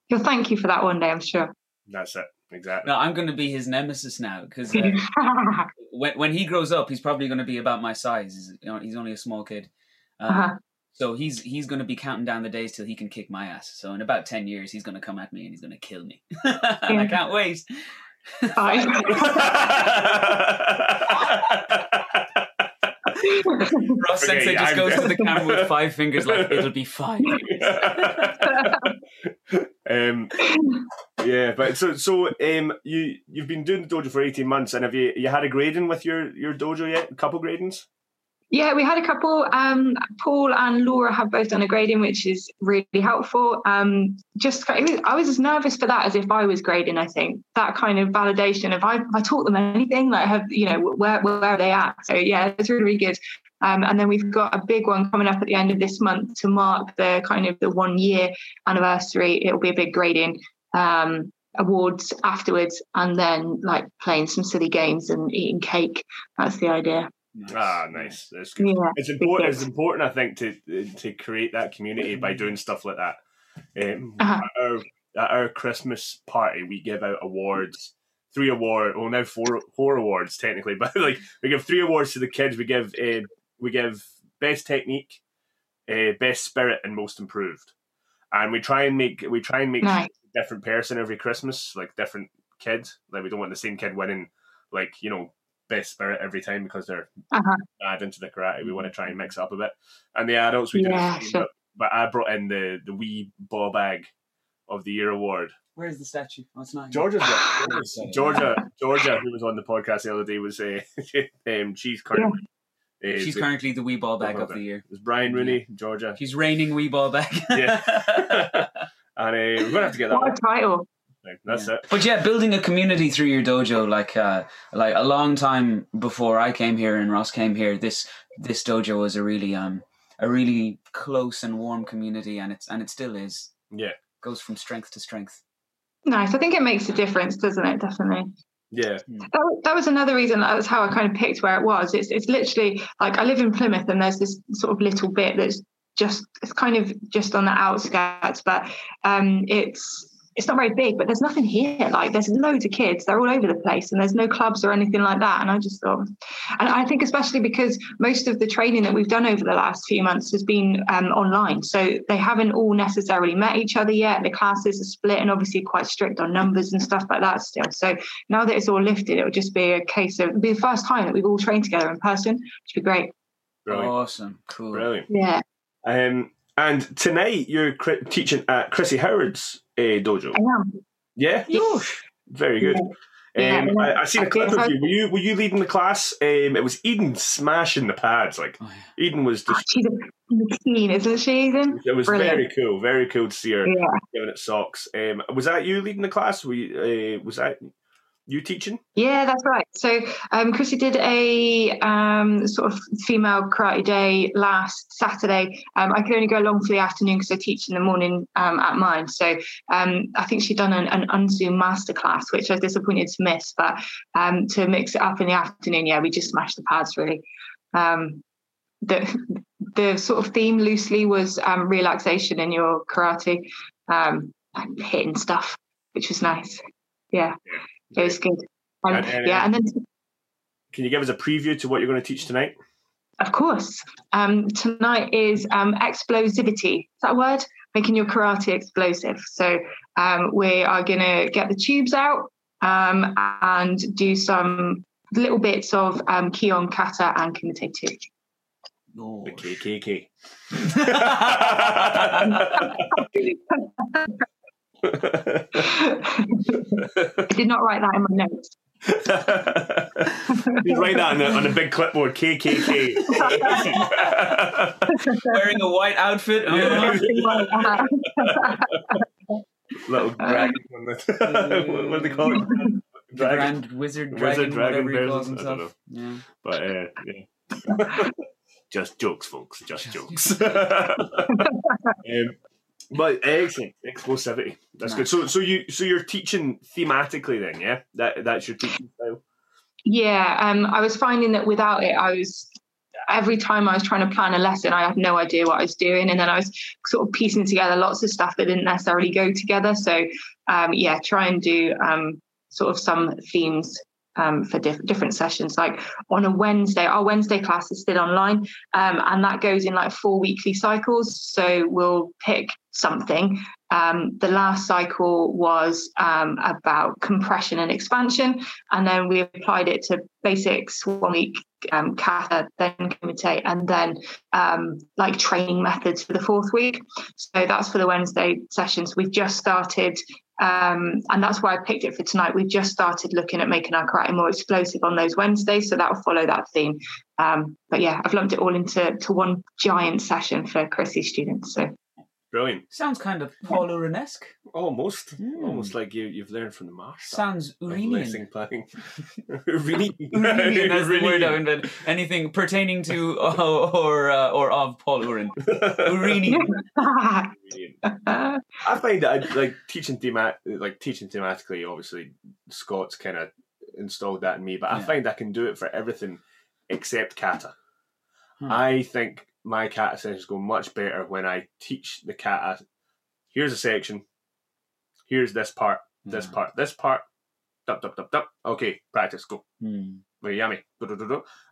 He'll thank you for that one day, I'm sure. that's it exactly. No, I'm going to be his nemesis now because uh, when when he grows up, he's probably going to be about my size. He's, you know, he's only a small kid. Um, Uh-huh. So he's he's going to be counting down the days till he can kick my ass. So in about ten years, he's going to come at me and he's going to kill me. and I can't wait. Ross Okay, Sensei just I'm- goes to the camera with five fingers, like it'll be five. Um, yeah, but so so um, you you've been doing the dojo for eighteen months, and have you you had a grading with your your dojo yet? A couple gradings? Yeah, we had a couple. Um, Paul and Laura have both done a grading, which is really helpful. Um, just I was as nervous for that as if I was grading. I think that kind of validation of I, I taught them anything, like have you know where where are they at? So yeah, it's really, really good. Um, and then we've got a big one coming up at the end of this month to mark the kind of the one year anniversary. It'll be a big grading. Um, awards afterwards and then like playing some silly games and eating cake that's the idea Ah, nice. That's good. yeah It's important. It's important, I think, to to create that community by doing stuff like that. Um, Uh-huh. at, our, at our Christmas party, we give out awards. Three award, well now four four awards technically, but like we give three awards to the kids. We give uh, we give best technique, uh, best spirit and most improved, and we try and make we try and make Nice. a different person every Christmas, like different kid. Like we don't want the same kid winning, like you know, best spirit every time because they're Uh-huh. bad into the karate. We want to try and mix it up a bit. And the adults we do Yeah, the same, sure. but, but I brought in the the wee ball bag of the year award. Where's the statue? Oh, it's not. here. Georgia's got Yeah. Georgia, Georgia, who was on the podcast the other day, was uh, um, she's currently. Uh, She's it currently the wee ball bag of the year. was Brian Rooney, Georgia, She's reigning wee ball bag. Yeah. and uh, we're gonna have to get that. What a One. title. That's Yeah. it. But yeah, building a community through your dojo, like uh, like a long time before I came here and Ross came here, this this dojo was a really um a really close and warm community, and it's and it still is. Yeah, Goes from strength to strength. Nice. I think it makes a difference, doesn't it? Definitely. Yeah, That, that was another reason. That was how I kind of picked where it was. It's it's literally like I live in Plymouth, and there's this sort of little bit that's just it's kind of just on the outskirts, but um, it's it's not very big. But there's nothing here. Like there's loads of kids. They're all over the place, and there's no clubs or anything like that. And I just thought, and I think especially because most of the training that we've done over the last few months has been um, online, so they haven't all necessarily met each other yet. The classes are split, and obviously quite strict on numbers and stuff like that still. So now that it's all lifted, it'll just be a case of it'd be the first time that we've all trained together in person, which would be great. brilliant, Awesome, cool. brilliant. Yeah, Um, and tonight you're cri- teaching at Chrissy Howard's uh, dojo. I am. Yeah, Yes. very good. Yeah, Um, yeah. I, I seen a I clip of you. Were you were you leading the class? Um, it was Eden smashing the pads. Like Oh, yeah. Eden was Oh, just. she's a machine, isn't she, Eden? It was Brilliant. very cool. Very cool to see her Yeah. giving it socks. Um, was that you leading the class? Were you, uh, was that you teaching? Yeah, that's right. So um, Chrissy did a um, sort of female karate day last Saturday. Um, I could only go along for the afternoon because I teach in the morning um, at mine. So um, I think she'd done an, an unzoom masterclass, which I was disappointed to miss. But um, to mix it up in the afternoon, yeah, we just smashed the pads really. The the sort of theme loosely was relaxation in your karate, and hitting stuff, which was nice. Yeah, it was good. Um, And- and- yeah, and then Can you give us a preview to what you're going to teach tonight? Of course. Um, tonight is um, explosivity. Is that a word? Making your karate explosive. So um, we are going to get the tubes out um, and do some little bits of um, Kihon Kata and Kumite too. Oh. The KKK. I did not write that in my notes. you write that on a, on a big clipboard. KKK. Wearing a white outfit. Yeah. Little dragon. on the- what, what do they call it? Dragon. Grand Wizard Wizard Dragon, Dragon whatever he calls? I don't himself. Yeah. But uh, yeah. just jokes, folks. Just jokes. um, but excellent explosivity. That's good. So, so you, so you're teaching thematically then, yeah? That that's your teaching style. Yeah, um, I was finding that without it, I was every time I was trying to plan a lesson, I had no idea what I was doing, and then I was sort of piecing together lots of stuff that didn't necessarily go together. So, um, yeah, try and do um, sort of some themes um, for diff- different sessions. Like on a Wednesday, our Wednesday class is still online, um, and that goes in like four weekly cycles. So we'll pick something. Um, the last cycle was um, about compression and expansion, and then we applied it to basics one week, um, kata, then kumite, and then um, like training methods for the fourth week. So that's for the Wednesday sessions. We've just started um, and that's why I picked it for tonight. We've just started looking at making our karate more explosive on those Wednesdays, so that will follow that theme. Um, but yeah, I've lumped it all into to one giant session for Chrissy's students. So Brilliant. Sounds kind of Paul Urenesque. Almost. Hmm. Almost like you, you've learned from the marsh. Sounds lesson planning. really? Uranian, that's the word I invented. Anything pertaining to uh, or uh, or of Paul Urin. Uranian. I find that I, like teaching themat like teaching thematically. Obviously, Scott's kind of installed that in me, but I Yeah. find I can do it for everything except kata. Hmm. I think my kata sessions go much better when I teach the kata. Here's a section. Here's this part. This Yeah. part. This part. Dup dup dup dup. Okay, practice. Go. Hmm. Very yummy.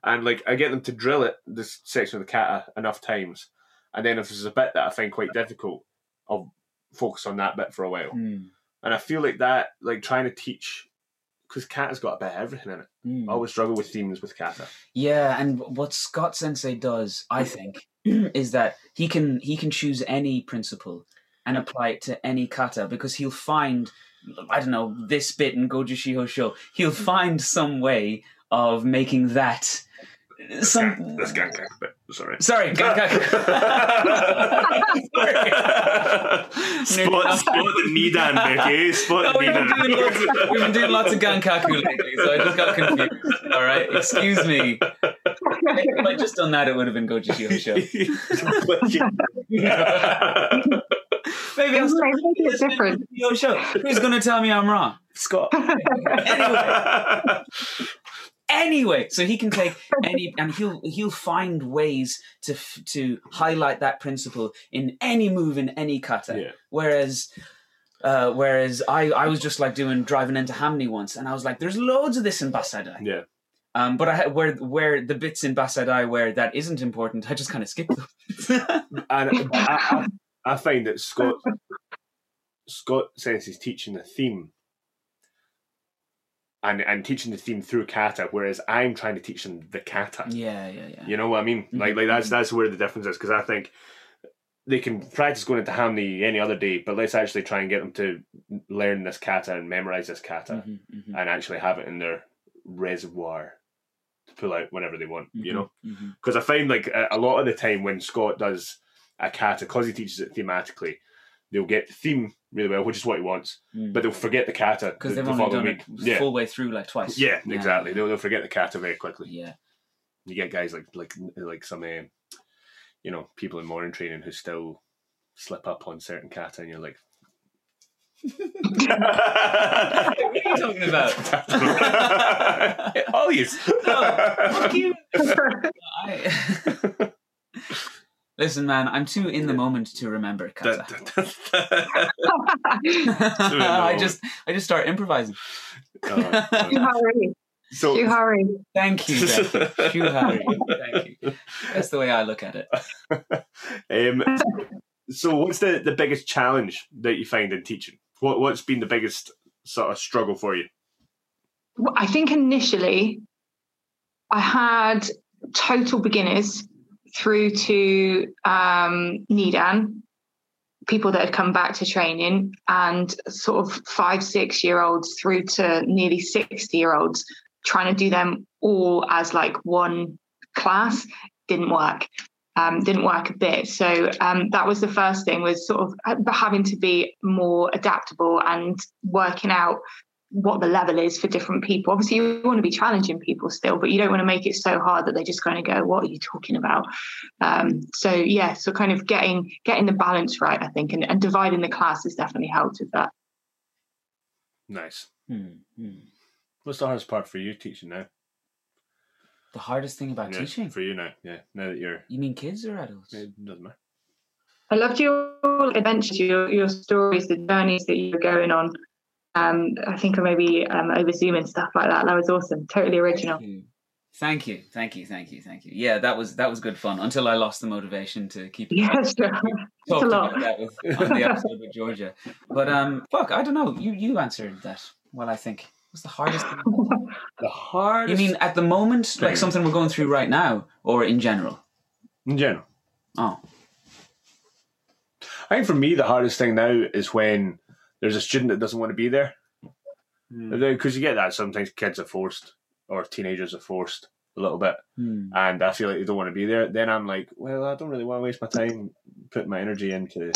And like I get them to drill it this section of the kata enough times, and then if there's a bit that I find quite difficult, I'll focus on that bit for a while. Mm. And I feel like that, like trying to teach, because Kata's got a bit of everything in it. Mm. I always struggle with themes with Kata. Yeah, and what Scott Sensei does, I think, is that he can he can choose any principle and apply it to any kata because he'll find I don't know this bit in Gojushiho Sho. He'll find some way of making that some. This gang bit. Sorry. Sorry, Gankaku. spot, spot the Nidan, Becky. Spot No, the we've, been doing lots Nidan. we've been doing lots of Gankaku lately, so I just got confused. All right, excuse me. If I'd just done that, it would have been Gojushiho Sho. Maybe I'll start Make it different. Yo, show. Who's going to tell me I'm wrong? Scott. anyway, anyway, so he can take any, and he'll he'll find ways to to highlight that principle in any move in any kata Yeah. Whereas. Uh, whereas I, I was just like doing driving into hanmi once, and I was like, "There's loads of this in Bassai Dai." yeah. Um, but I had- where where the bits in Bassai Dai where that isn't important, I just kind of skip them. And I, I, I find that Scott Scott says he's teaching the theme and and teaching the theme through kata, whereas I'm trying to teach them the kata. yeah, yeah, yeah. You know what I mean? Like Mhm. like that's that's where the difference is because I think they can practice going into hanmi any other day, but let's actually try and get them to learn this kata and memorize this kata Mhm, mhm, and actually have it in their reservoir to pull out whenever they want. You mhm, know, because I find like a, a lot of the time when Scott does a kata, because he teaches it thematically, they'll get the theme really well, which is what he wants, Mm. but they'll forget the kata because the, they've the only done week. it Yeah. full way through like twice. Yeah, exactly. They'll, they'll forget the kata very quickly. Yeah. You get guys like like like some, um, you know, people in morning training who still slip up on certain kata, and you're like, what are you talking about? Always. Fuck you. I... Listen, man, I'm too in the moment to remember kata. I just, I just start improvising. Too hurry. so Too hurry. Thank you, Becky. Shuhari. Thank you. That's the way I look at it. Um, so, what's the, the biggest challenge that you find in teaching? What What's been the biggest sort of struggle for you? Well, I think initially I had total beginners through to um, Nidan, people that had come back to training, and sort of five, six year olds through to nearly 60 year olds, trying to do them all as like one class didn't work. Um, didn't work a bit. So um, that was the first thing was sort of having to be more adaptable and working out what the level is for different people. Obviously, you want to be challenging people still, but you don't want to make it so hard that they just kind of go, "What are you talking about?" Um, so yeah, so kind of getting getting the balance right, I think, and, and dividing the class has definitely helped with that. Nice. Hmm, hmm. What's the hardest part for you teaching now? The hardest thing about Yeah, teaching? for you now. Yeah, now that you're. You mean kids or adults? It doesn't matter. I loved your adventures, your your stories, the journeys that you were going on. Um, I think I maybe um, over Zoom and stuff like that. That was awesome, totally original. Thank you. Thank you, thank you, thank you, thank you. Yeah, that was that was good fun until I lost the motivation to keep Yeah, sure. talked a lot. about that with, on the episode with Georgia. But um, fuck, I don't know. You you answered that. Well, I think what's the hardest. thing? The hardest. You mean at the moment, like something we're going through right now, or in general? in general? Oh, I think for me, the hardest thing now is when there's a student that doesn't want to be there. Hmm. Because you get that sometimes kids are forced or teenagers are forced a little bit. Hmm. and I feel like they don't want to be there, then I'm like, well, I don't really want to waste my time putting my energy into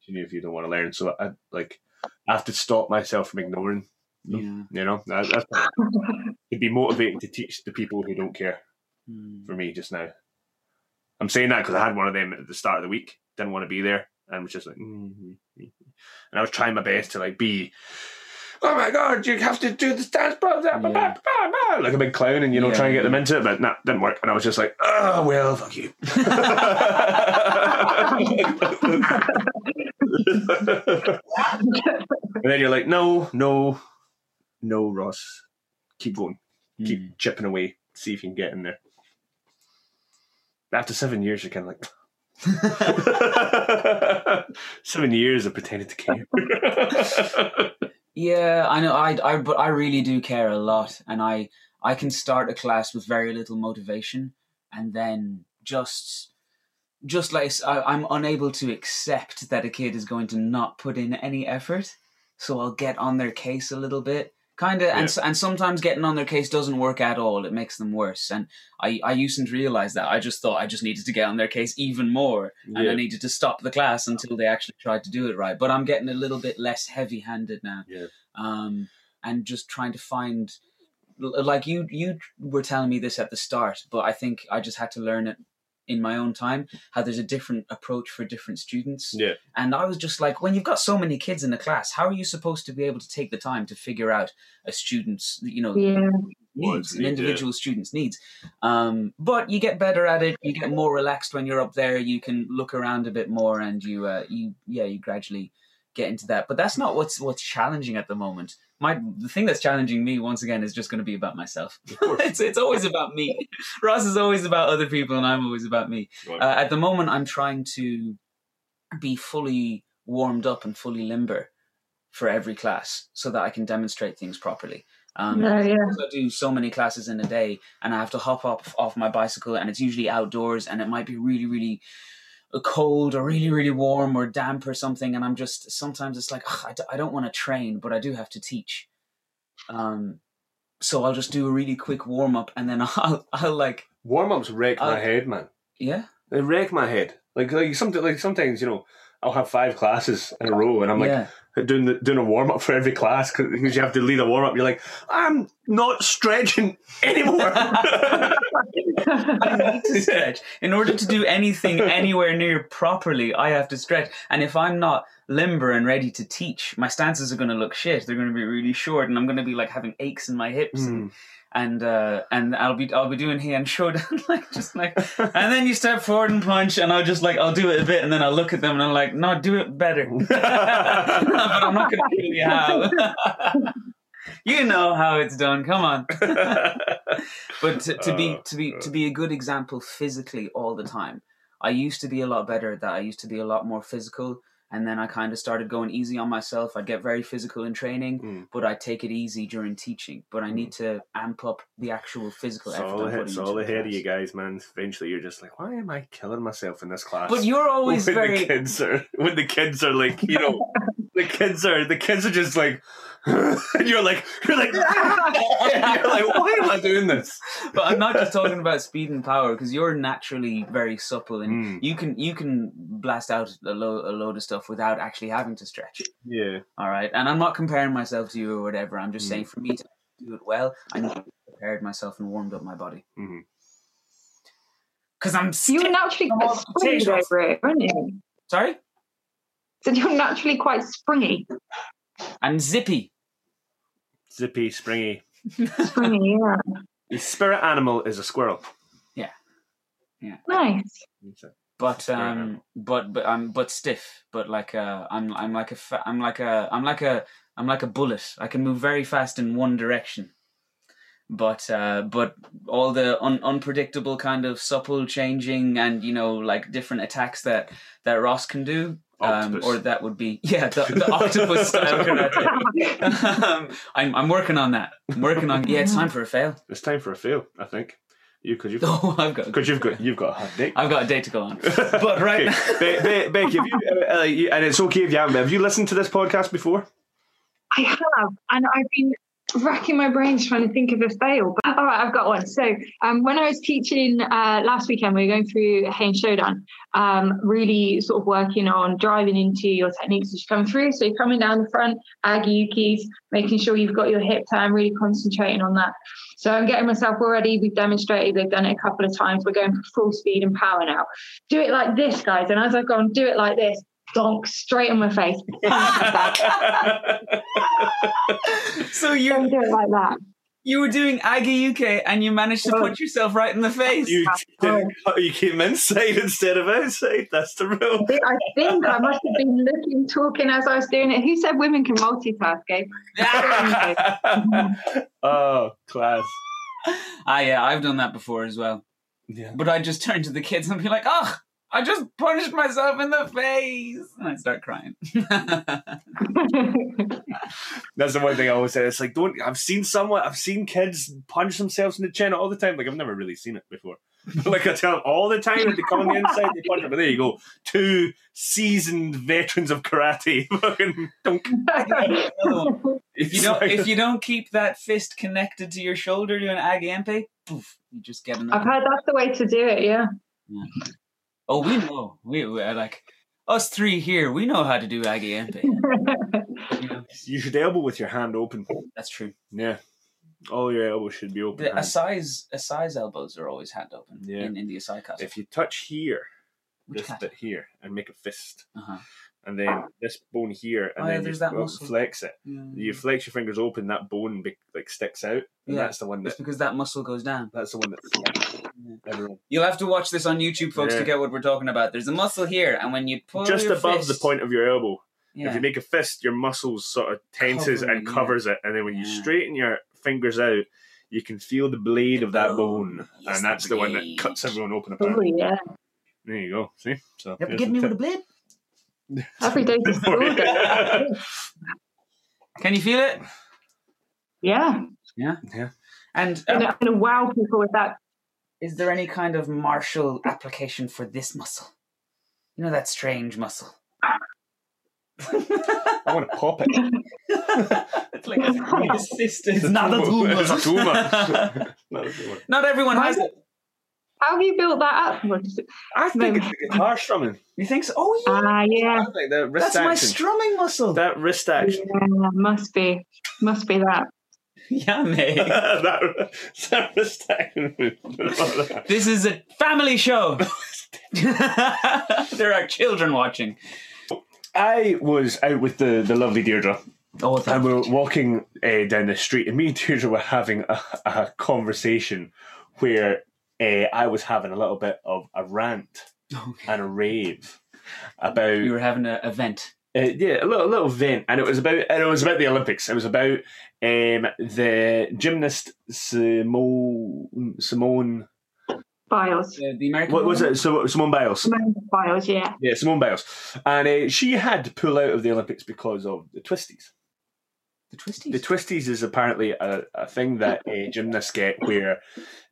teaching you if you don't want to learn. So I like I have to stop myself from ignoring. yeah. You know, that, that's it'd be motivating to teach the people who don't care Hmm. for me just now. I'm saying that because I had one of them at the start of the week, didn't want to be there, and was just like, mm-hmm. And I was trying my best to like be. Oh my god! You have to do the dance, blah, blah, blah, Yeah. blah, blah, blah," like a big clown, and you know, Yeah, try and get them into it, but nah, didn't work. And I was just like, oh well, fuck you. and then you're like, no, no, no, Ross, keep going, keep Hmm. chipping away, see if you can get in there. After seven years, you're kind of like, Seven years of pretending to care. Yeah, I know. I, I, but I really do care a lot, and I, I can start a class with very little motivation, and then just, just like I, am unable to accept that a kid is going to not put in any effort, so I'll get on their case a little bit, kind of, and s and sometimes getting on their case doesn't work at all. It makes them worse, and I, I usedn't realize that. I just thought I just needed to get on their case even more, and Yeah. I needed to stop the class until they actually tried to do it right. But I'm getting a little bit less heavy-handed now Yeah. um, and just trying to find like you you were telling me this at the start but i think i just had to learn it in my own time how there's a different approach for different students Yeah. and i was just like when you've got so many kids in a class how are you supposed to be able to take the time to figure out a student's you know Yeah. needs, an need, yeah. individual student's needs. Um, but you get better at it. You get more relaxed when you're up there. You can look around a bit more, and you, uh, you, yeah, you gradually get into that. But that's not what's what's challenging at the moment. My the thing that's challenging me once again is just going to be about myself. it's it's always about me. Ross is always about other people, and I'm always about me. Right. Uh, at the moment, I'm trying to be fully warmed up and fully limber for every class, so that I can demonstrate things properly. Um, No, yeah. I do so many classes in a day, and I have to hop off off my bicycle, and it's usually outdoors, and it might be really, really cold or really, really warm or damp or something, and I'm just sometimes it's like "Ugh, I, d- I don't want to train, but I do have to teach. Um, so I'll just do a really quick warm up, and then I'll I'll like Warm ups wreck my Uh, head, man. yeah They wreck my head. Like like something like sometimes you know I'll have five classes in a row, and I'm like yeah doing the, doing a warm up for every class because you have to lead a warm up. You're like, I'm not stretching anymore. I need to stretch. In order to do anything anywhere near properly, I have to stretch. And if I'm not limber and ready to teach, my stances are going to look shit. They're going to be really short, and I'm going to be like having aches in my hips, and and uh, and I'll be I'll be doing hand showdown like just like, and then you step forward and punch, and I'll just like I'll do it a bit, and then I'll look at them and I'm like, no, do it better. but I'm not going to tell you how. you know how it's done. Come on but to, to be Uh, to be to be a good example physically all the time i used to be a lot better at that i used to be a lot more physical and then i kind of started going easy on myself i'd get very physical in training Mm. but i'd take it easy during teaching but i need to amp up the actual physical It's effort all, I'm ahead, it's all ahead of you guys, man. Eventually, you're just like, why am I killing myself in this class? but you're always when very the kids are when the kids are like, you know, the kids are the kids are just like, and you're like, you're like, you're like, why am I doing this? but i'm not just talking about speed and power because you're naturally very supple and Mm, you can you can blast out a, lo- a load of stuff without actually having to stretch yeah, All right. And I'm not comparing myself to you or whatever. I'm just Mm. saying for me to do it well, I need to have prepared myself and warmed up my body. Mhm. Because I'm You were scared. naturally quite springy potatoes. over it, weren't you? Sorry? So you're naturally quite springy. I'm zippy. Zippy, springy. Springy, yeah. The spirit animal is a squirrel. Yeah. Yeah. Nice. But um but but I'm but stiff. But like uh I'm I'm like a fa- I'm like a I'm like a I'm like a bullet. I can move very fast in one direction. But uh but all the un- unpredictable kind of supple changing and you know like different attacks that that Ross can do um, or that would be yeah the, the octopus style karate. um, I'm I'm working on that. I'm working on yeah. It's time for a fail. It's time for a fail, I think. You because you've Oh, I've got because you've got you've got a hot dick. I've got a date to go on. But right okay. Be- Be- Becky, have you, uh, uh, you- and it's okay if you haven't. Have you listened to this podcast before? I have, and I've been racking my brains trying to think of a fail. But all right, I've got one. So um, when I was teaching uh, last weekend, we were going through Heian Shodan, um, really sort of working on driving into your techniques as you come through. So you're coming down the front, Age Ukes, making sure you've got your hip turn, really concentrating on that. So I'm getting myself all ready. We've demonstrated, they've done it a couple of times. We're going for full speed and power now. Do it like this, guys. And as I've gone, do it like this. Donk straight on my face. so Don't you do it like that. you were doing Age Uke and you managed to put yourself right in the face. You did, you came inside instead of outside. That's the rule. I think- I think I must have been looking, talking as I was doing it. Who said women can multitask, Gabe? oh, class. ah, yeah, I've done that before as well. Yeah. But I just turn to the kids and be like, "Oh, I just punched myself in the face. And I start crying. That's the one thing I always say. It's like, don't. I've seen someone. I've seen kids punch themselves in the chin all the time. Like I've never really seen it before. like I tell them all the time that they come on the inside, they punch it. But there you go, two seasoned veterans of karate. Fucking don't. If you don't, if you don't keep that fist connected to your shoulder doing age empi, poof, you just get enough. I've heard that's the way to do it. Yeah. Yeah. Oh, we know. We, we are like us three here. We know how to do age empi. You know, you should elbow with your hand open. that's true. Yeah, all your elbows should be open. The hand. Asai's Asai's elbows are always hand open Yeah. in, in the Asai cast. If you touch here, Which this bit here, and make a fist, Uh-huh. And then this bone here, and Oh, yeah, then there's you that go- muscle. flex it. You flex your fingers open, that bone be, like sticks out, and Yeah. that's the one that It's because that muscle goes down. that's the one that everyone You'll have to watch this on YouTube, folks, Yeah. to get what we're talking about. There's a muscle here, and when you pull just your above fist, the point of your elbow. yeah, If you make a fist, your muscles sort of tenses Covering, and yeah. covers it, and then when you straighten your fingers out, you can feel the blade of that bone. bone, Yes, and that's the the one that cuts everyone open apart. Oh yeah. There you go. See, so You ever here's get the me with a tip. blade? Every day to school. though. Can you feel it? yeah. And I'm um, I'm gonna wow people with that. is there any kind of martial application for this muscle? You know that strange muscle. I want to pop it. it's like a assist. It's a not a tumor. tumor. It's a tumor. Not a tumor. Not everyone has it. How have you built that up? What is it? I think it's the guitar strumming. You think so? Oh yeah, Ah, yeah. Like the wrist that's my strumming muscle. that wrist action. Yeah, must be, must be that. yeah, mate. that, that wrist action. This is a family show. there are children watching. I was out with the, the lovely Deirdre, Oh, and we were walking uh, down the street, and me and Deirdre were having a, a conversation where uh, I was having a little bit of a rant and a rave about you were having an event. Uh, yeah, a little little vent, and it was about and it was about the Olympics. It was about um, the gymnast Simone Simone. Biles. Uh, the American. What was it? Sim- Simone Biles. Simone Biles, yeah. Yeah, Simone Biles, and uh, she had to pull out of the Olympics because of the twisties. The twisties. The twisties is apparently a, a thing that uh, gymnasts get where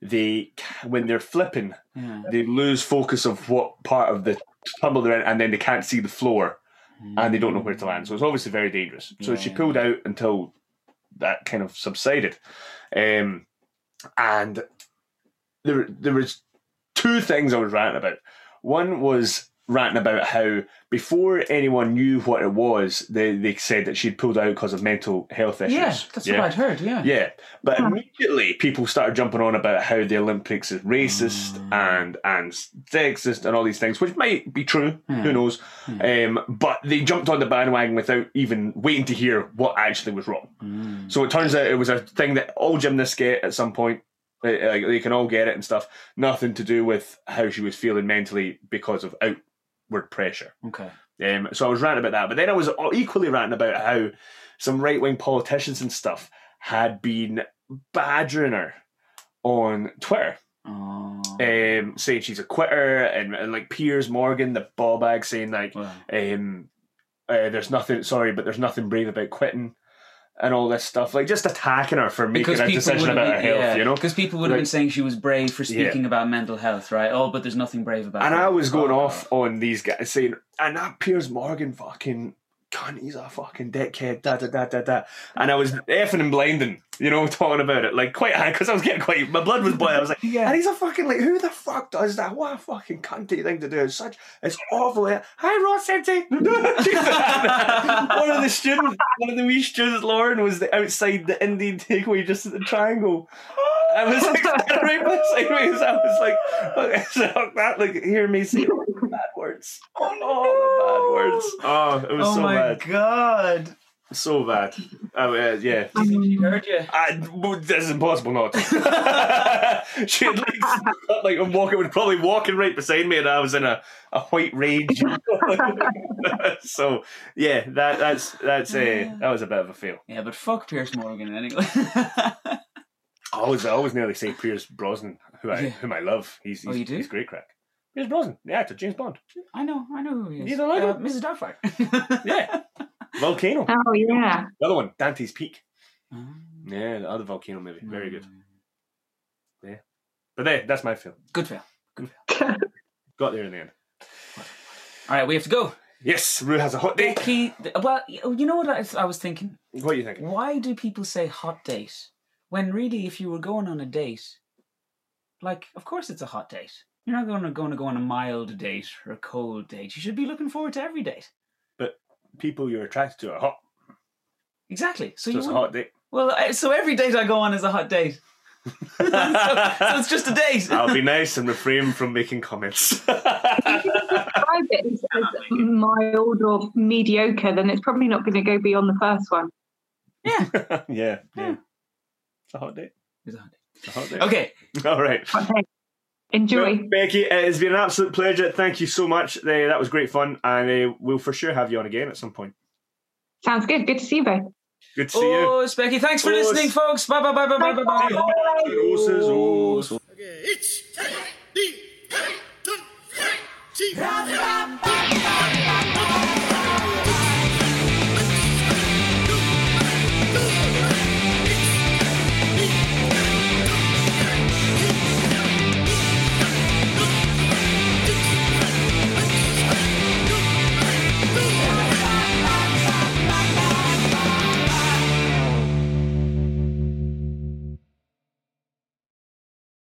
they, when they're flipping, yeah. they lose focus of what part of the tumble they're in, and then they can't see the floor. and they don't know where to land. So it's obviously very dangerous. So she pulled out until that kind of subsided. Um, and there, there was two things I was ranting about. One was ranting about how before anyone knew what it was, they, they said that she'd pulled out because of mental health issues. Yeah, that's what I'd heard. Yeah. Yeah, but immediately people started jumping on about how the Olympics is racist Mm. and and sexist and all these things, which might be true. Yeah. Who knows? Um, but they jumped on the bandwagon without even waiting to hear what actually was wrong. Mm. So it turns out it was a thing that all gymnasts get at some point. Uh, Like they can all get it and stuff. Nothing to do with how she was feeling mentally because of outward pressure. Okay. Um, so I was ranting about that, but then I was equally ranting about how some right wing politicians and stuff had been badgering her on Twitter, Oh. um, saying she's a quitter, and, and like Piers Morgan, the ball bag, saying like, Well, um, uh, "There's nothing, sorry, but there's nothing brave about quitting." And all this stuff, like just attacking her for making a decision about her health, yeah, you know. because people would have been saying she was brave for Yeah. speaking about mental health, right? Oh, but there's nothing brave about. And it. I was going Oh, off on these guys saying, and that Piers Morgan fucking cunt, he's a fucking dickhead, da da da da da. And I was effing and blinding, you know, talking about it, like quite high, because I was getting quite, my blood was boiling. I was like, Yeah. and he's a fucking, like, who the fuck does that? What a fucking cunty thing to do. It's such, it's awful. Eh? Hi, Ross Empty. one of the students, one of the wee students, Lauren, was the, outside the Indian takeaway just at the triangle. I was like, right beside me. So I was like, so that, like, hear me say all the bad words. Oh, all the bad words. Oh, it was oh so oh my god! So bad. I mean, uh, yeah. She heard you. I, well, this is impossible not to. she had like, like I'm walking, was probably walking right beside me, and I was in a, a white rage. so yeah, that that's that's uh, that was a bit of a fail. Yeah, but fuck Piers Morgan anyway. I always I always nearly say Pierce Brosnan, who I Yeah. whom I love. He's, he's Oh, you do? he's great crack. Pierce Brosnan, the actor, James Bond. I know, I know who he is. You don't like uh, him? Mrs. Doubtfire. Yeah. Volcano. Oh yeah. The other one, Dante's Peak. Ah. Yeah, the other volcano movie. Very good. Yeah. But there, that's my film. Good film. Good film. Got there in the end. All right, we have to go. Yes, Rue has a hot date. Key, well, you know what I, I was thinking? What do you thinking? Why do people say hot date when really, if you were going on a date, like, of course it's a hot date. You're not going to going to go on a mild date or a cold date. You should be looking forward to every date. People you're attracted to are hot. Exactly. So, So you it's a hot date. Well, I- so every date I go on is a hot date. so, so it's just a date. I'll be nice and refrain from making comments. Describe it as, as mild or mediocre, then it's probably not going to go beyond the first one. yeah. yeah, yeah. It's a hot date. It's a hot date. It's a hot date. Okay. All right. Okay. Enjoy. Well, Becky, it has been an absolute pleasure. Thank you so much. Uh, that was great fun, and uh, we'll for sure have you on again at some point. Sounds good. Good to see you both. Good to see you. Oh, Specky, thanks for Oh, listening, folks. Bye, bye, bye, bye, bye, bye, bye. Roses, roses. Okay, it's, die, die, dun, sie,